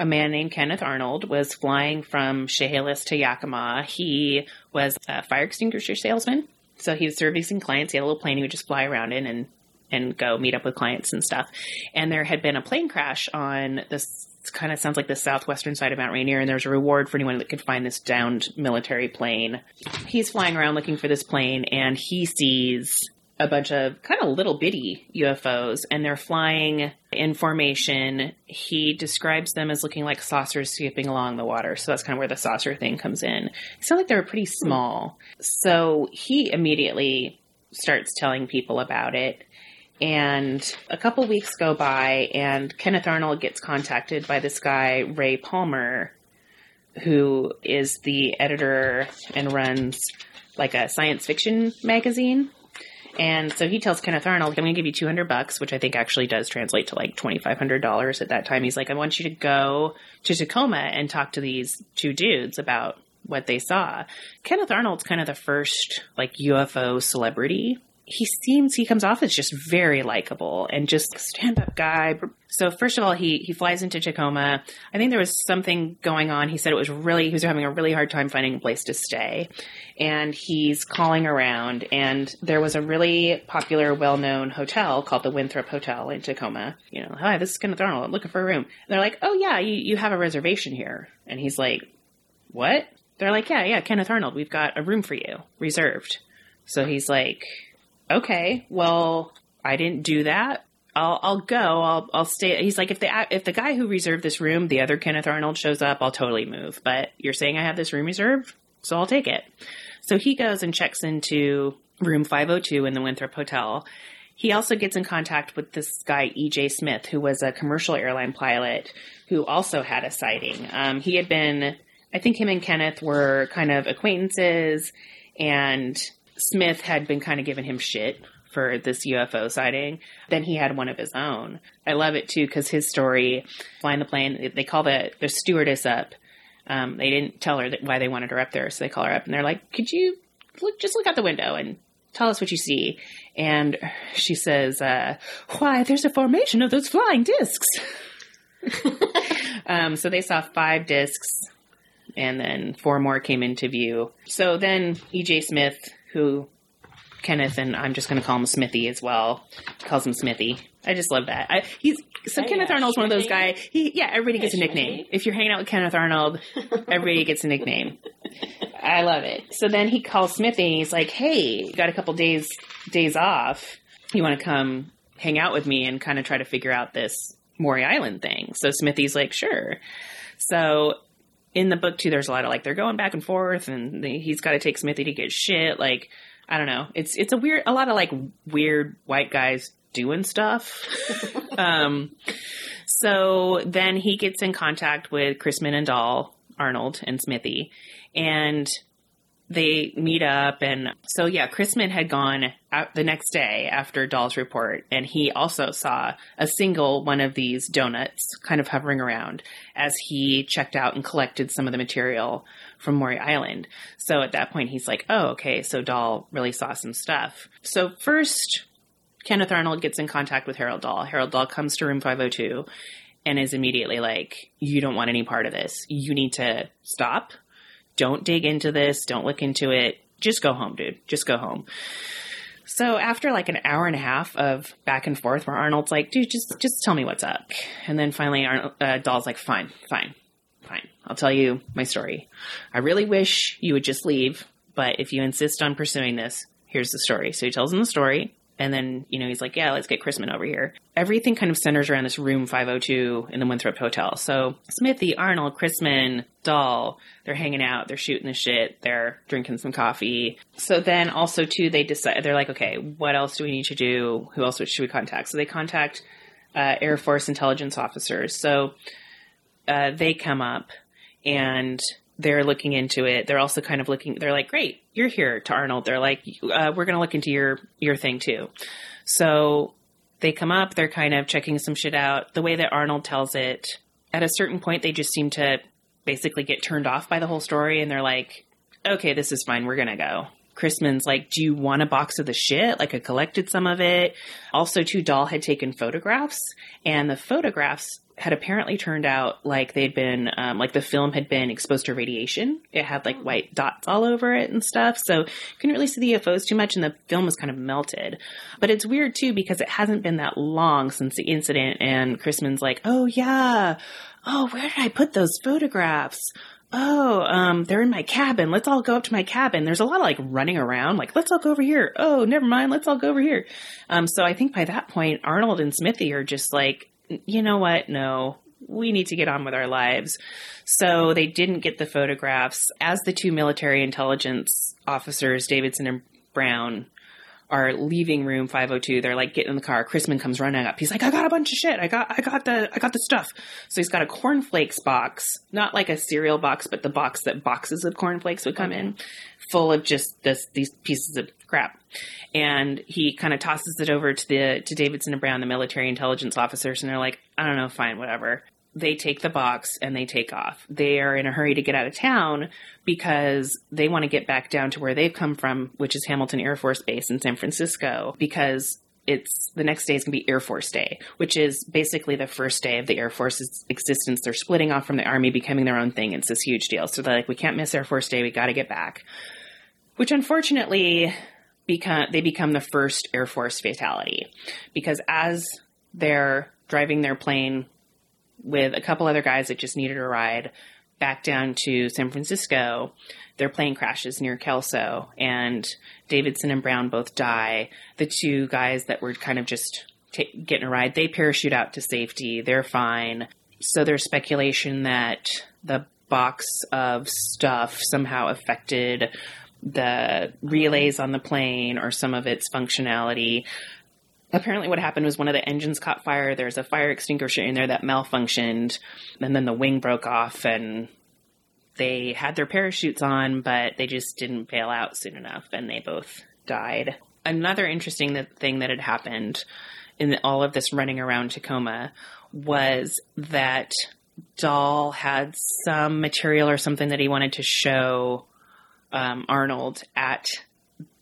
a man named Kenneth Arnold was flying from Chehalis to Yakima. He was a fire extinguisher salesman. So he was servicing clients. He had a little plane he would just fly around in and, and go meet up with clients and stuff. And there had been a plane crash on this kind of sounds like the southwestern side of Mount Rainier, and there's a reward for anyone that could find this downed military plane. He's flying around looking for this plane, and he sees a bunch of kind of little bitty UFOs, and they're flying in formation. He describes them as looking like saucers skipping along the water. So that's kind of where the saucer thing comes in. It sounded like they were pretty hmm. small. So he immediately starts telling people about it. And a couple weeks go by, and Kenneth Arnold gets contacted by this guy, Ray Palmer, who is the editor and runs like a science fiction magazine. And so he tells Kenneth Arnold, I'm going to give you 200 bucks, which I think actually does translate to like $2,500 at that time. He's like, I want you to go to Tacoma and talk to these two dudes about what they saw. Kenneth Arnold's kind of the first like UFO celebrity. He seems he comes off as just very likable and just stand up guy. So first of all, he he flies into Tacoma. I think there was something going on. He said it was really he was having a really hard time finding a place to stay, and he's calling around. And there was a really popular, well known hotel called the Winthrop Hotel in Tacoma. You know, hi, this is Kenneth Arnold. I'm looking for a room. And they're like, oh yeah, you you have a reservation here. And he's like, what? They're like, yeah, yeah, Kenneth Arnold, we've got a room for you reserved. So he's like, okay, well, I didn't do that. I'll, I'll go. I'll, I'll stay. He's like, if the, if the guy who reserved this room, the other Kenneth Arnold shows up, I'll totally move. But you're saying I have this room reserved, so I'll take it. So he goes and checks into room 502 in the Winthrop Hotel. He also gets in contact with this guy, EJ Smith, who was a commercial airline pilot who also had a sighting. Um, he had been, I think him and Kenneth were kind of acquaintances, and Smith had been kind of giving him shit for this UFO sighting. Then he had one of his own. I love it too because his story, flying the plane, they call the, the stewardess up. Um, they didn't tell her that why they wanted her up there, so they call her up and they're like, "Could you look just look out the window and tell us what you see?" And she says, uh, "Why, there's a formation of those flying discs." um, so they saw five discs, and then four more came into view. So then EJ Smith, who Kenneth and I'm just going to call him Smithy as well, calls him Smithy. I just love that. I, he's so Oh, Kenneth Arnold's one of those guys. He yeah, everybody gets a nickname. Smithy. If you're hanging out with Kenneth Arnold, everybody gets a nickname. I love it. So then he calls Smithy. and He's like, "Hey, you got a couple days days off. You want to come hang out with me and kind of try to figure out this Maury Island thing?" So Smithy's like, "Sure." So in the book too, there's a lot of like they're going back and forth, and he's got to take Smithy to get shit. Like I don't know, it's it's a weird, a lot of like weird white guys doing stuff. um, so then he gets in contact with Chrisman and Dahl, Arnold, and Smithy, and they meet up and so yeah chrisman had gone out the next day after Dahl's report and he also saw a single one of these donuts kind of hovering around as he checked out and collected some of the material from maury island. So at that point he's like oh okay so Dahl really saw some stuff. So first kenneth arnold gets in contact with harold Dahl harold doll comes to room 502 and is immediately like you don't want any part of this. You need to stop don't dig into this. Don't look into it. Just go home, dude. Just go home. So after like an hour and a half of back and forth, where Arnold's like, "Dude, just just tell me what's up," and then finally, Arnold, uh, Dahl's like, "Fine, fine, fine. I'll tell you my story. I really wish you would just leave, but if you insist on pursuing this, here's the story." So he tells him the story, and then, you know, he's like, yeah, let's get Chrisman over here. Everything kind of centers around this room 502 in the Winthrop Hotel. So Smithy, Arnold, Chrisman, Dahl, they're hanging out, they're shooting the shit, they're drinking some coffee. So then also too, they decide, they're like, okay, what else do we need to do? Who else should we contact? So they contact uh, Air Force intelligence officers. So uh, they come up and they're looking into it. They're also kind of looking. They're like, "Great, you're here." To Arnold, they're like, uh, "We're going to look into your your thing too." So they come up. They're kind of checking some shit out. The way that Arnold tells it, at a certain point, they just seem to basically get turned off by the whole story, and they're like, "Okay, this is fine. We're going to go." Chrisman's like, Do you want a box of the shit? Like, I collected some of it. Also, too, Dahl had taken photographs, and the photographs had apparently turned out like they'd been um, like the film had been exposed to radiation. It had like white dots all over it and stuff, so you couldn't really see the UFOs too much, and the film was kind of melted. But it's weird too because it hasn't been that long since the incident, and Chrisman's like, "Oh yeah, oh where did I put those photographs?" Oh, um, they're in my cabin. Let's all go up to my cabin. There's a lot of like running around, like, let's all go over here. Oh, never mind. Let's all go over here. Um, so I think by that point, Arnold and Smithy are just like, you know what? No, we need to get on with our lives. So they didn't get the photographs. As the two military intelligence officers, Davidson and Brown, are leaving room 502 they're like getting in the car chrisman comes running up he's like i got a bunch of shit i got i got the i got the stuff so he's got a cornflakes box not like a cereal box but the box that boxes of cornflakes would come in full of just this these pieces of crap and he kind of tosses it over to the to Davidson and Brown, the military intelligence officers, and they're like, I don't know, fine, whatever. They take the box and they take off. They are in a hurry to get out of town because they want to get back down to where they've come from, which is Hamilton Air Force Base in San Francisco, because it's the next day is going to be Air Force Day, which is basically the first day of the Air Force's existence. They're splitting off from the Army, becoming their own thing. It's this huge deal. So they're like, we can't miss Air Force Day. We got to get back. Which unfortunately, become they become the first Air Force fatality because as they're driving their plane with a couple other guys that just needed a ride back down to San Francisco, their plane crashes near Kelso, and Davidson and Brown both die. The two guys that were kind of just t- getting a ride, they parachute out to safety. They're fine. So there's speculation that the box of stuff somehow affected the relays on the plane or some of its functionality. Apparently, what happened was one of the engines caught fire. There's a fire extinguisher in there that malfunctioned, and then the wing broke off, and they had their parachutes on, but they just didn't bail out soon enough, and they both died. Another interesting thing that had happened in all of this running around Tacoma was that Dahl had some material or something that he wanted to show um, Arnold at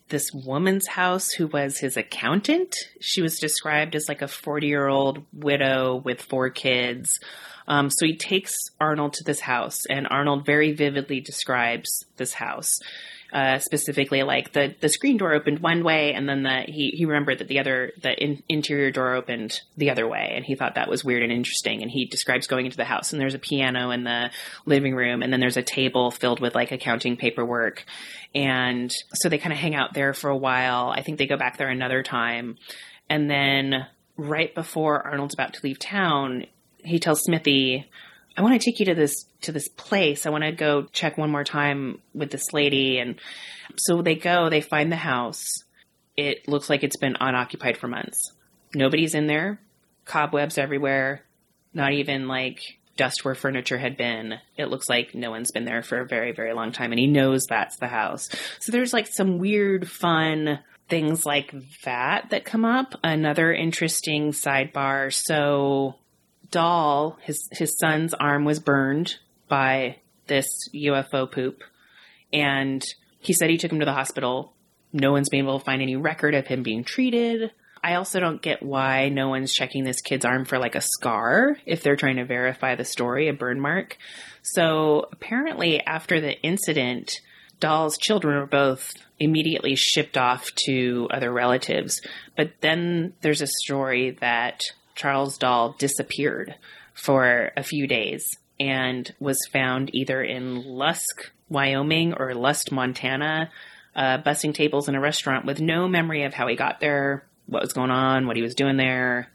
this woman's house who was his accountant. She was described as like a 40 year old widow with four kids. Um, so he takes Arnold to this house, and Arnold very vividly describes this house uh, specifically like the the screen door opened one way and then the he he remembered that the other the in, interior door opened the other way and he thought that was weird and interesting and he describes going into the house and there's a piano in the living room and then there's a table filled with like accounting paperwork and so they kind of hang out there for a while. I think they go back there another time and then right before arnold's about to leave town he tells smithy I want to take you to this to this place. I want to go check one more time with this lady and so they go, they find the house. It looks like it's been unoccupied for months. Nobody's in there. Cobwebs everywhere. Not even like dust where furniture had been. It looks like no one's been there for a very, very long time, and he knows that's the house. So there's like some weird, fun things like that that come up. Another interesting sidebar. So Dahl, his his son's arm was burned by this UFO poop, and he said he took him to the hospital. No one's been able to find any record of him being treated. I also don't get why no one's checking this kid's arm for like a scar if they're trying to verify the story, a burn mark. So apparently, after the incident, Dahl's children were both immediately shipped off to other relatives. But then there's a story that Charles Dahl disappeared for a few days and was found either in Lusk, Wyoming or Lust, Montana, uh, bussing tables in a restaurant with no memory of how he got there, what was going on, what he was doing there.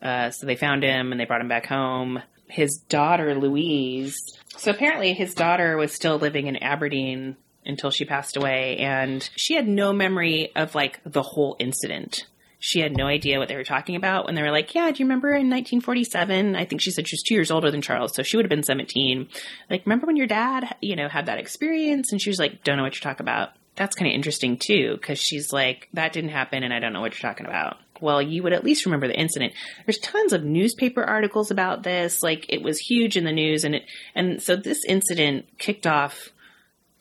Uh, so they found him and they brought him back home. His daughter, Louise, so apparently his daughter was still living in Aberdeen until she passed away, and she had no memory of like the whole incident. She had no idea what they were talking about when they were like, Yeah, do you remember in 1947? I think she said she was two years older than Charles, so she would have been 17. Like, remember when your dad, you know, had that experience? And she was like, Don't know what you're talking about. That's kind of interesting too, because she's like, That didn't happen, and I don't know what you're talking about. Well, you would at least remember the incident. There's tons of newspaper articles about this. Like, it was huge in the news, and it, and so this incident kicked off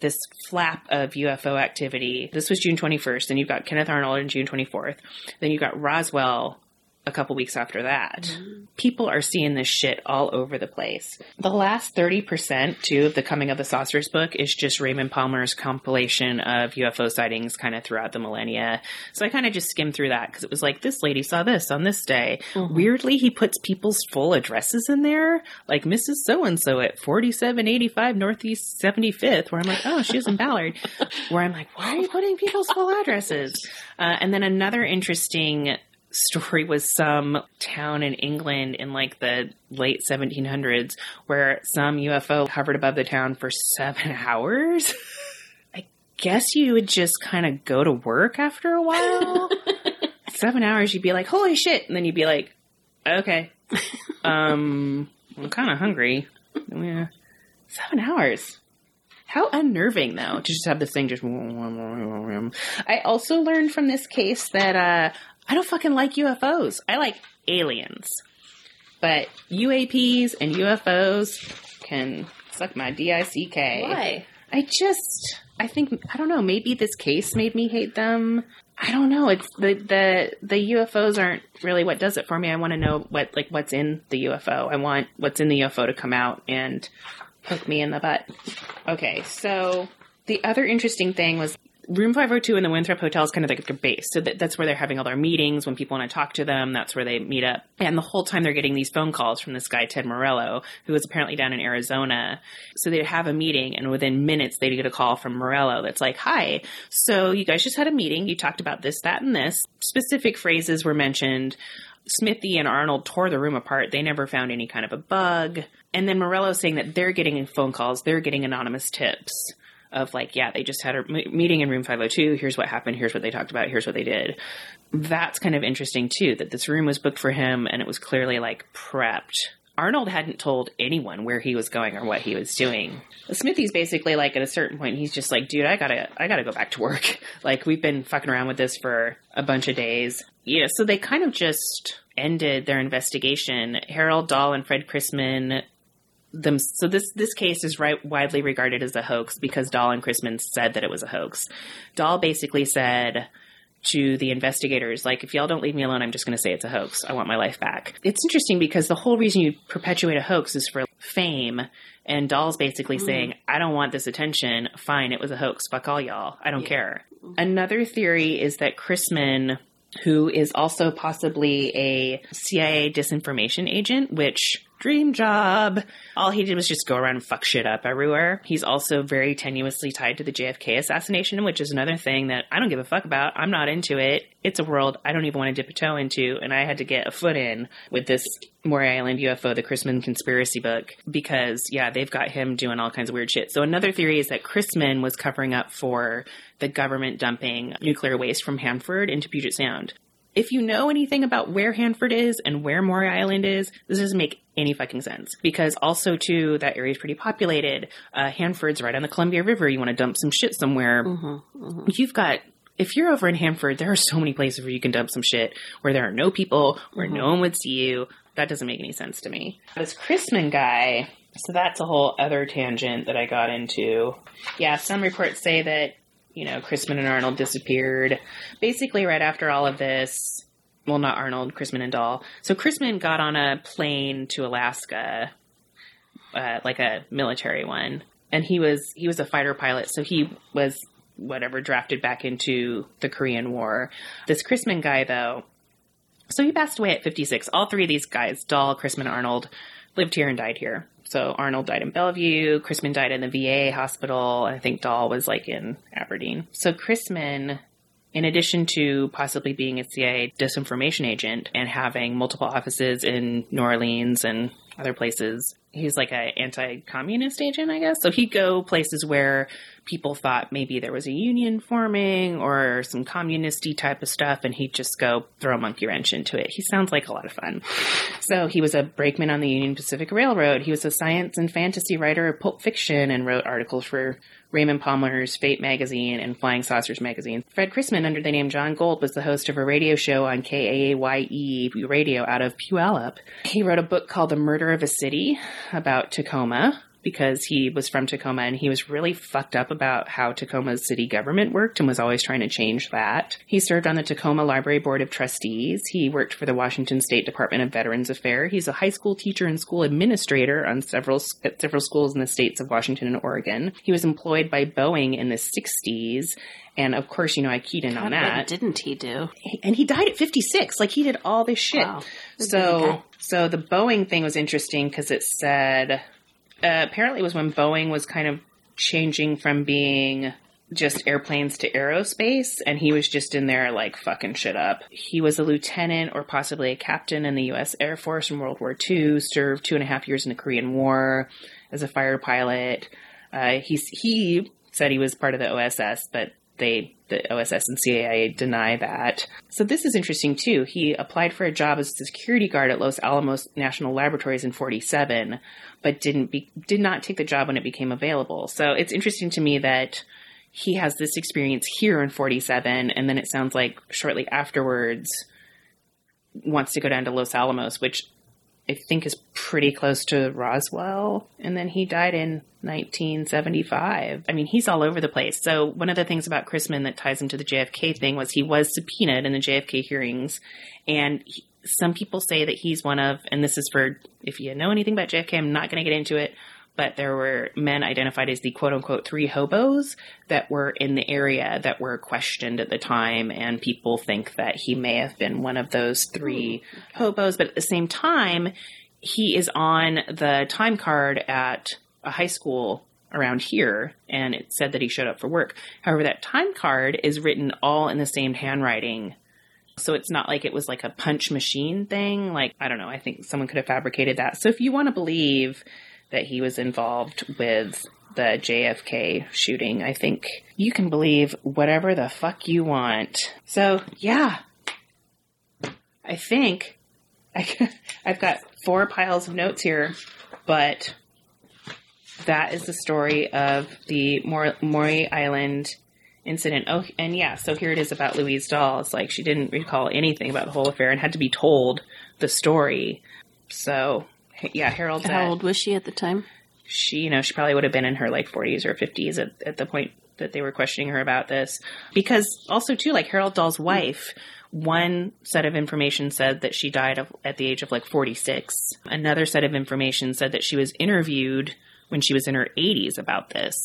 this flap of UFO activity. This was June 21st. Then you've got Kenneth Arnold on June 24th. Then you've got Roswell a couple weeks after that. Mm-hmm. People are seeing this shit all over the place. The last 30% too of the Coming of the Saucers book is just Raymond Palmer's compilation of UFO sightings kind of throughout the millennia. So I kind of just skimmed through that because it was like this lady saw this on this day. Mm-hmm. Weirdly, he puts people's full addresses in there, like Mrs. So and so at 4785 Northeast 75th, where I'm like, oh, she's in Ballard. where I'm like, why are you putting people's full addresses? Uh, and then another interesting story was some town in England in like the late 1700s where some UFO hovered above the town for seven hours. I guess you would just kind of go to work after a while. seven hours, you'd be like, holy shit. And then you'd be like, okay, um, I'm kind of hungry. Yeah. Seven hours. How unnerving, though, to just have this thing just. I also learned from this case that uh, I don't fucking like UFOs. I like aliens. But UAPs and UFOs can suck my DICK. Why? I just, I think, I don't know, maybe this case made me hate them. I don't know. It's the, the, the UFOs aren't really what does it for me. I want to know what, like, what's in the UFO. I want what's in the UFO to come out and poke me in the butt. Okay, so the other interesting thing was Room 502 in the Winthrop Hotel is kind of like their base. So that, that's where they're having all their meetings. When people want to talk to them, that's where they meet up. And the whole time they're getting these phone calls from this guy, Ted Morello, who is apparently down in Arizona. So they'd have a meeting, and within minutes, they'd get a call from Morello that's like, Hi, so you guys just had a meeting. You talked about this, that, and this. Specific phrases were mentioned. Smithy and Arnold tore the room apart. They never found any kind of a bug. And then Morello saying that they're getting phone calls, they're getting anonymous tips of like, yeah, they just had a meeting in room 502. Here's what happened. Here's what they talked about. Here's what they did. That's kind of interesting too, that this room was booked for him and it was clearly like prepped. Arnold hadn't told anyone where he was going or what he was doing. Smithy's basically like at a certain point, he's just like, dude, I gotta, I gotta go back to work. like we've been fucking around with this for a bunch of days. Yeah. So they kind of just ended their investigation. Harold Dahl and Fred Chrisman them. So this this case is right, widely regarded as a hoax because Dahl and Chrisman said that it was a hoax. Dahl basically said to the investigators, like, if y'all don't leave me alone, I'm just going to say it's a hoax. I want my life back. It's interesting because the whole reason you perpetuate a hoax is for fame. And Dahl's basically mm. saying, I don't want this attention. Fine, it was a hoax. Fuck all y'all. I don't yeah. care. Another theory is that Chrisman who is also possibly a CIA disinformation agent, which dream job. All he did was just go around and fuck shit up everywhere. He's also very tenuously tied to the JFK assassination, which is another thing that I don't give a fuck about. I'm not into it. It's a world I don't even want to dip a toe into, and I had to get a foot in with this Maury Island UFO, the Chrisman conspiracy book, because yeah, they've got him doing all kinds of weird shit. So another theory is that Chrisman was covering up for the government dumping nuclear waste from Hanford into Puget Sound. If you know anything about where Hanford is and where Maury Island is, this doesn't make any fucking sense. Because also too, that area is pretty populated. Uh, Hanford's right on the Columbia River. You want to dump some shit somewhere. Mm-hmm, mm-hmm. You've got if you're over in Hanford, there are so many places where you can dump some shit where there are no people, where mm-hmm. no one would see you. That doesn't make any sense to me. This Chrisman guy, so that's a whole other tangent that I got into. Yeah, some reports say that, you know, Chrisman and Arnold disappeared basically right after all of this. Well, not Arnold, Chrisman and Dahl. So Chrisman got on a plane to Alaska, uh, like a military one, and he was he was a fighter pilot, so he was whatever drafted back into the Korean War. This Chrisman guy, though, so he passed away at 56. All three of these guys, Dahl, Chrisman, Arnold, lived here and died here. So Arnold died in Bellevue, Chrisman died in the VA hospital. I think Dahl was like in Aberdeen. So Chrisman, in addition to possibly being a CIA disinformation agent and having multiple offices in New Orleans and other places, he's like a anti-communist agent, I guess. So he'd go places where people thought maybe there was a union forming or some communisty type of stuff, and he'd just go throw a monkey wrench into it. He sounds like a lot of fun. So he was a brakeman on the Union Pacific Railroad. He was a science and fantasy writer of pulp fiction and wrote articles for Raymond Palmer's Fate magazine and Flying Saucers magazine. Fred Chrisman, under the name John Gold, was the host of a radio show on KAYE radio out of Puyallup. He wrote a book called The Murder of a City about Tacoma because he was from Tacoma and he was really fucked up about how Tacoma's city government worked and was always trying to change that. He served on the Tacoma Library Board of Trustees. He worked for the Washington State Department of Veterans Affairs. He's a high school teacher and school administrator on several at several schools in the states of Washington and Oregon. He was employed by Boeing in the 60s and of course, you know, I keyed in on What that didn't he do? and he died at 56 like he did all this shit Wow. So so the boeing thing was interesting because it said uh, apparently it was when boeing was kind of changing from being just airplanes to aerospace and he was just in there like fucking shit up. He was a lieutenant or possibly a captain in the u.s air force in world war ii served two and a half years in the korean war as a fighter pilot. Uh, he's, he said he was part of the oss but they the OSS and CIA deny that. So this is interesting too. He applied for a job as a security guard at Los Alamos National Laboratories in 47, but didn't be, did not take the job when it became available. So it's interesting to me that he has this experience here in 47 and then it sounds like shortly afterwards wants to go down to Los Alamos, which I think is pretty close to Roswell. And then he died in 1975. I mean, he's all over the place. So one of the things about Chrisman that ties him to the JFK thing was he was subpoenaed in the JFK hearings. And he, some people say that he's one of, and this is for, if you know anything about JFK, I'm not going to get into it, but there were men identified as the quote unquote three hobos that were in the area that were questioned at the time. And people think that he may have been one of those three hobos. But at the same time, he is on the time card at a high school around here and it said that he showed up for work. However, that time card is written all in the same handwriting. So it's not like it was like a punch machine thing. Like, I don't know. I think someone could have fabricated that. So if you want to believe that he was involved with the JFK shooting, I think you can believe whatever the fuck you want. So yeah, I think I, I've got four piles of notes here, but that is the story of the Mor- Maury Island incident. Oh, and yeah, so here it is about Louise Dahl. It's like she didn't recall anything about the whole affair and had to be told the story. So yeah, Harold. How old was she at the time? She, you know, she probably would have been in her like 40s or 50s at, at the point that they were questioning her about this. Because also too, like Harold Dahl's mm. wife, one set of information said that she died of, at the age of like 46. Another set of information said that she was interviewed when she was in her 80s about this.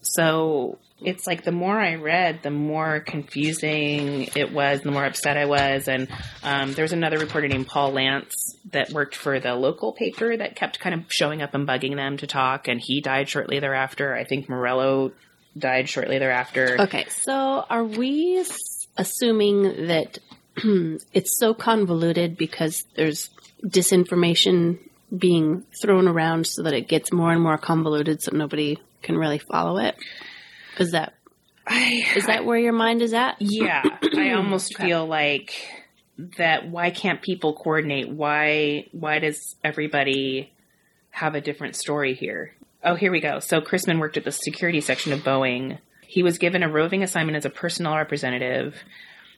So it's like the more I read, the more confusing it was, the more upset I was. And um, there was another reporter named Paul Lance that worked for the local paper that kept kind of showing up and bugging them to talk, and he died shortly thereafter. I think Morello died shortly thereafter. Okay, so are we assuming that it's so convoluted because there's disinformation being thrown around so that it gets more and more convoluted so nobody can really follow it? Is that I, is that where your mind is at? yeah, I almost feel like that why can't people coordinate? Why why does everybody have a different story here? Oh, here we go. So Chrisman worked at the security section of Boeing. He was given a roving assignment as a personnel representative.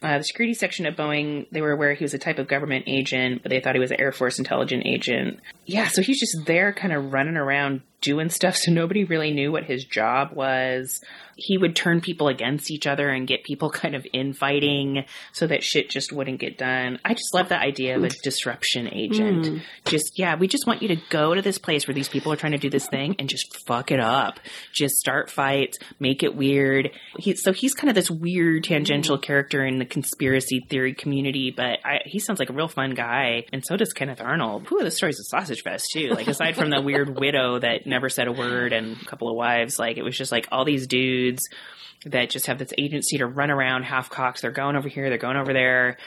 Uh, the security section at Boeing, they were aware he was a type of government agent, but they thought he was an Air Force intelligence agent. Yeah, so he's just there kind of running around doing stuff, so nobody really knew what his job was. He would turn people against each other and get people kind of infighting so that shit just wouldn't get done. I just love the idea of a disruption agent. Hmm. Just, yeah, we just want you to go to this place where these people are trying to do this thing and just fuck it up. Just start fights, make it weird. He, so he's kind of this weird tangential Hmm. character in the conspiracy theory community, but I, he sounds like a real fun guy. And so does Kenneth Arnold. Whew, this story's a sausage fest too. Like aside from the weird widow that never said a word and a couple of wives, like it was just like all these dudes that just have this agency to run around half cocks. They're going over here, they're going over there.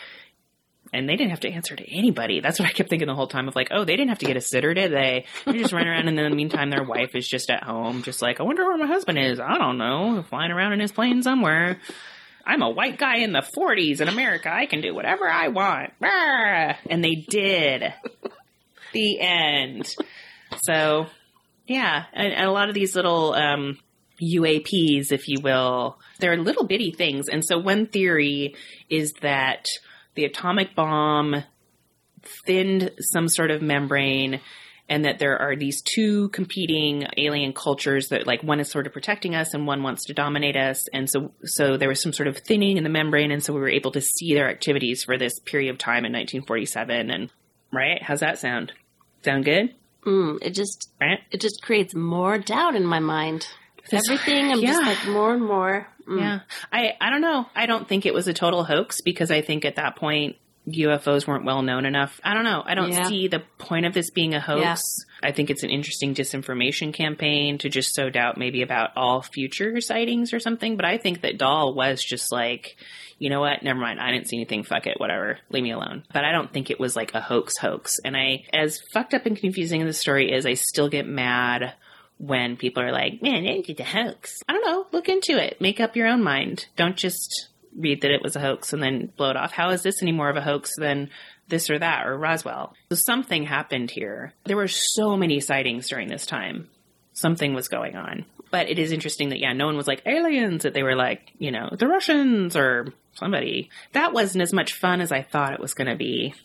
And they didn't have to answer to anybody. That's what I kept thinking the whole time of like, oh, they didn't have to get a sitter, did they? They just run around and in the meantime their wife is just at home, just like, I wonder where my husband is. I don't know. Flying around in his plane somewhere. I'm a white guy in the 40s in America. I can do whatever I want. And they did. the end. So, yeah, and, and a lot of these little um, UAPs, if you will, they're little bitty things. And so, one theory is that the atomic bomb thinned some sort of membrane and that there are these two competing alien cultures that like one is sort of protecting us and one wants to dominate us. And so so there was some sort of thinning in the membrane and so we were able to see their activities for this period of time in 1947 and right? How's that sound? Sound good Mm, it just it just creates more doubt in my mind. Everything, I'm just like more and more. mm. Yeah. I, I don't know. I don't think it was a total hoax because I think at that point UFOs weren't well known enough. I don't know. I don't Yeah. see the point of this being a hoax. Yeah. I think it's an interesting disinformation campaign to just sow doubt maybe about all future sightings or something. But I think that Dahl was just like, you know what? Never mind. I didn't see anything. Fuck it. Whatever. Leave me alone. But I don't think it was like a hoax hoax. And I, as fucked up and confusing as the story is, I still get mad when people are like, man, it's a hoax. I don't know. Look into it. Make up your own mind. Don't just read that it was a hoax and then blow it off. How is this any more of a hoax than this or that or Roswell? So something happened here. There were so many sightings during this time. Something was going on. But it is interesting that, yeah, no one was like aliens, that they were like, you know, the Russians or somebody. That wasn't as much fun as I thought it was going to be.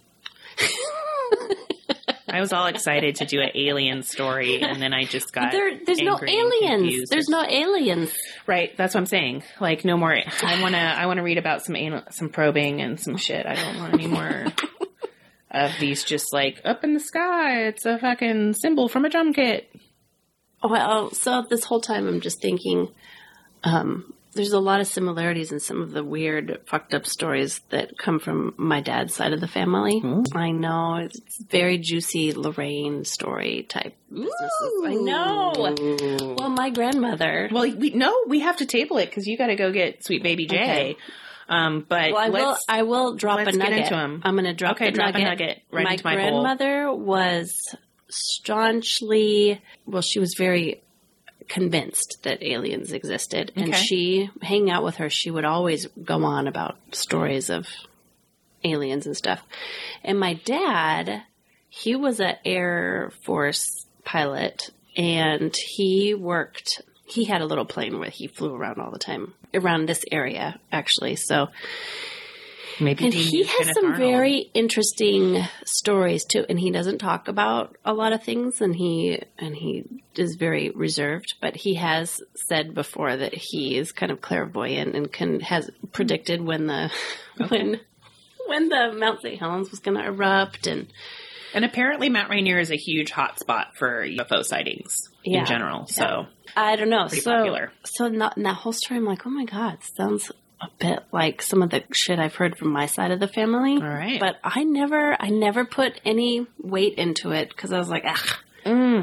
I was all excited to do an alien story, and then I just got There, there's no aliens. There's no aliens. right. That's what I'm saying. Like no more. I want to. I want to read about some anal, some probing and some shit. I don't want any more of these. Just like up in the sky, it's a fucking cymbal from a drum kit. Well, so this whole time I'm just thinking, um, there's a lot of similarities in some of the weird, fucked up stories that come from my dad's side of the family. I know it's very juicy Lorraine story type businesses. I know. Well, my grandmother. Well, we no, we have to table it because you got to go get Sweet Baby Jay. Okay. Um, but Well, I will. let's. I will drop let's a get nugget. into 'em. I'm going to drop Okay, the drop a nugget. nugget right my into my bowl. grandmother was staunchly. Well, she was very convinced that aliens existed, and Okay. she hanging out with her. She would always go on about stories of aliens and stuff. And my dad, he was an Air Force pilot, and he worked. He had a little plane where he flew around all the time around this area, actually. So maybe and he has Kenneth some Arnold. very interesting stories too. And he doesn't talk about a lot of things, and he and he is very reserved. But he has said before that he is kind of clairvoyant and can has predicted when the when when the Mount St. Helens was going to erupt, and And apparently, Mount Rainier is a huge hotspot for UFO sightings Yeah. in general. So, I don't know. Pretty so popular. so in that whole story, I'm like, oh my god, sounds a bit like some of the shit I've heard from my side of the family. All right. but I never, I never put any weight into it because I was like, ah,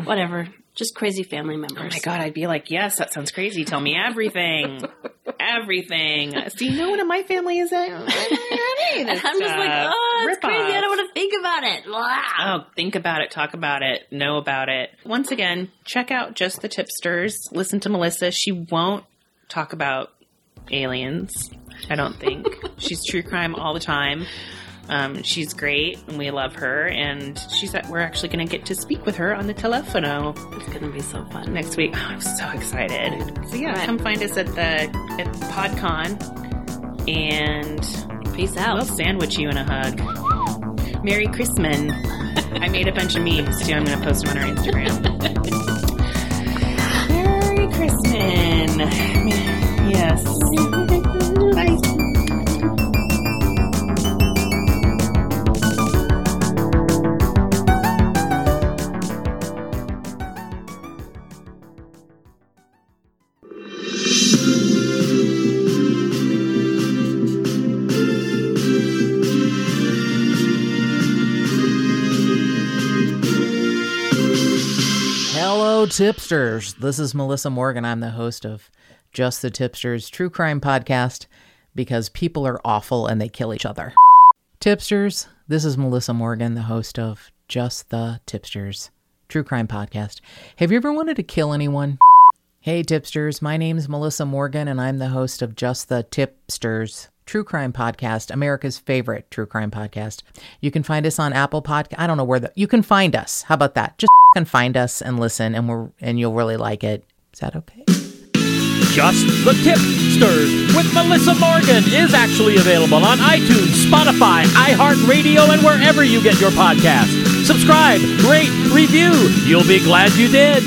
whatever, just crazy family members. oh my God, I'd be like, yes, that sounds crazy. Tell me everything. everything. See, no one in my family is that. And I'm just like, oh, it's crazy. I don't want to think about it. Blah. Oh, think about it, talk about it, know about it. Once again, check out Just the Tipsters. Listen to Melissa. She won't talk about aliens, I don't think. She's true crime all the time. Um, she's great, and we love her. And she's at, we're actually going to get to speak with her on the telephono It's going to be so fun. next week. Oh, I'm so excited. So yeah, Right. come find us at the at PodCon, and Peace out. we'll sandwich you in a hug. Merry Christmas. I made a bunch of memes too. I'm going to post them on our Instagram. Merry Christmas. Yes. Bye. Hello, tipsters. This is Melissa Morgan. I'm the host of Just the Tipsters True Crime Podcast because people are awful and they kill each other. Tipsters, this is Melissa Morgan, the host of Just the Tipsters True Crime Podcast. Have you ever wanted to kill anyone? Hey, tipsters. My name's Melissa Morgan, and I'm the host of Just the Tipsters True Crime Podcast, America's favorite true crime podcast. You can find us on Apple Podcast. I don't know where the you can find us. How about that? Just can find us and listen, and we're and you'll really like it. Is that okay? Just the Tipsters with Melissa Morgan is actually available on iTunes, Spotify, iHeartRadio, and wherever you get your podcast. Subscribe, rate, review. You'll be glad you did.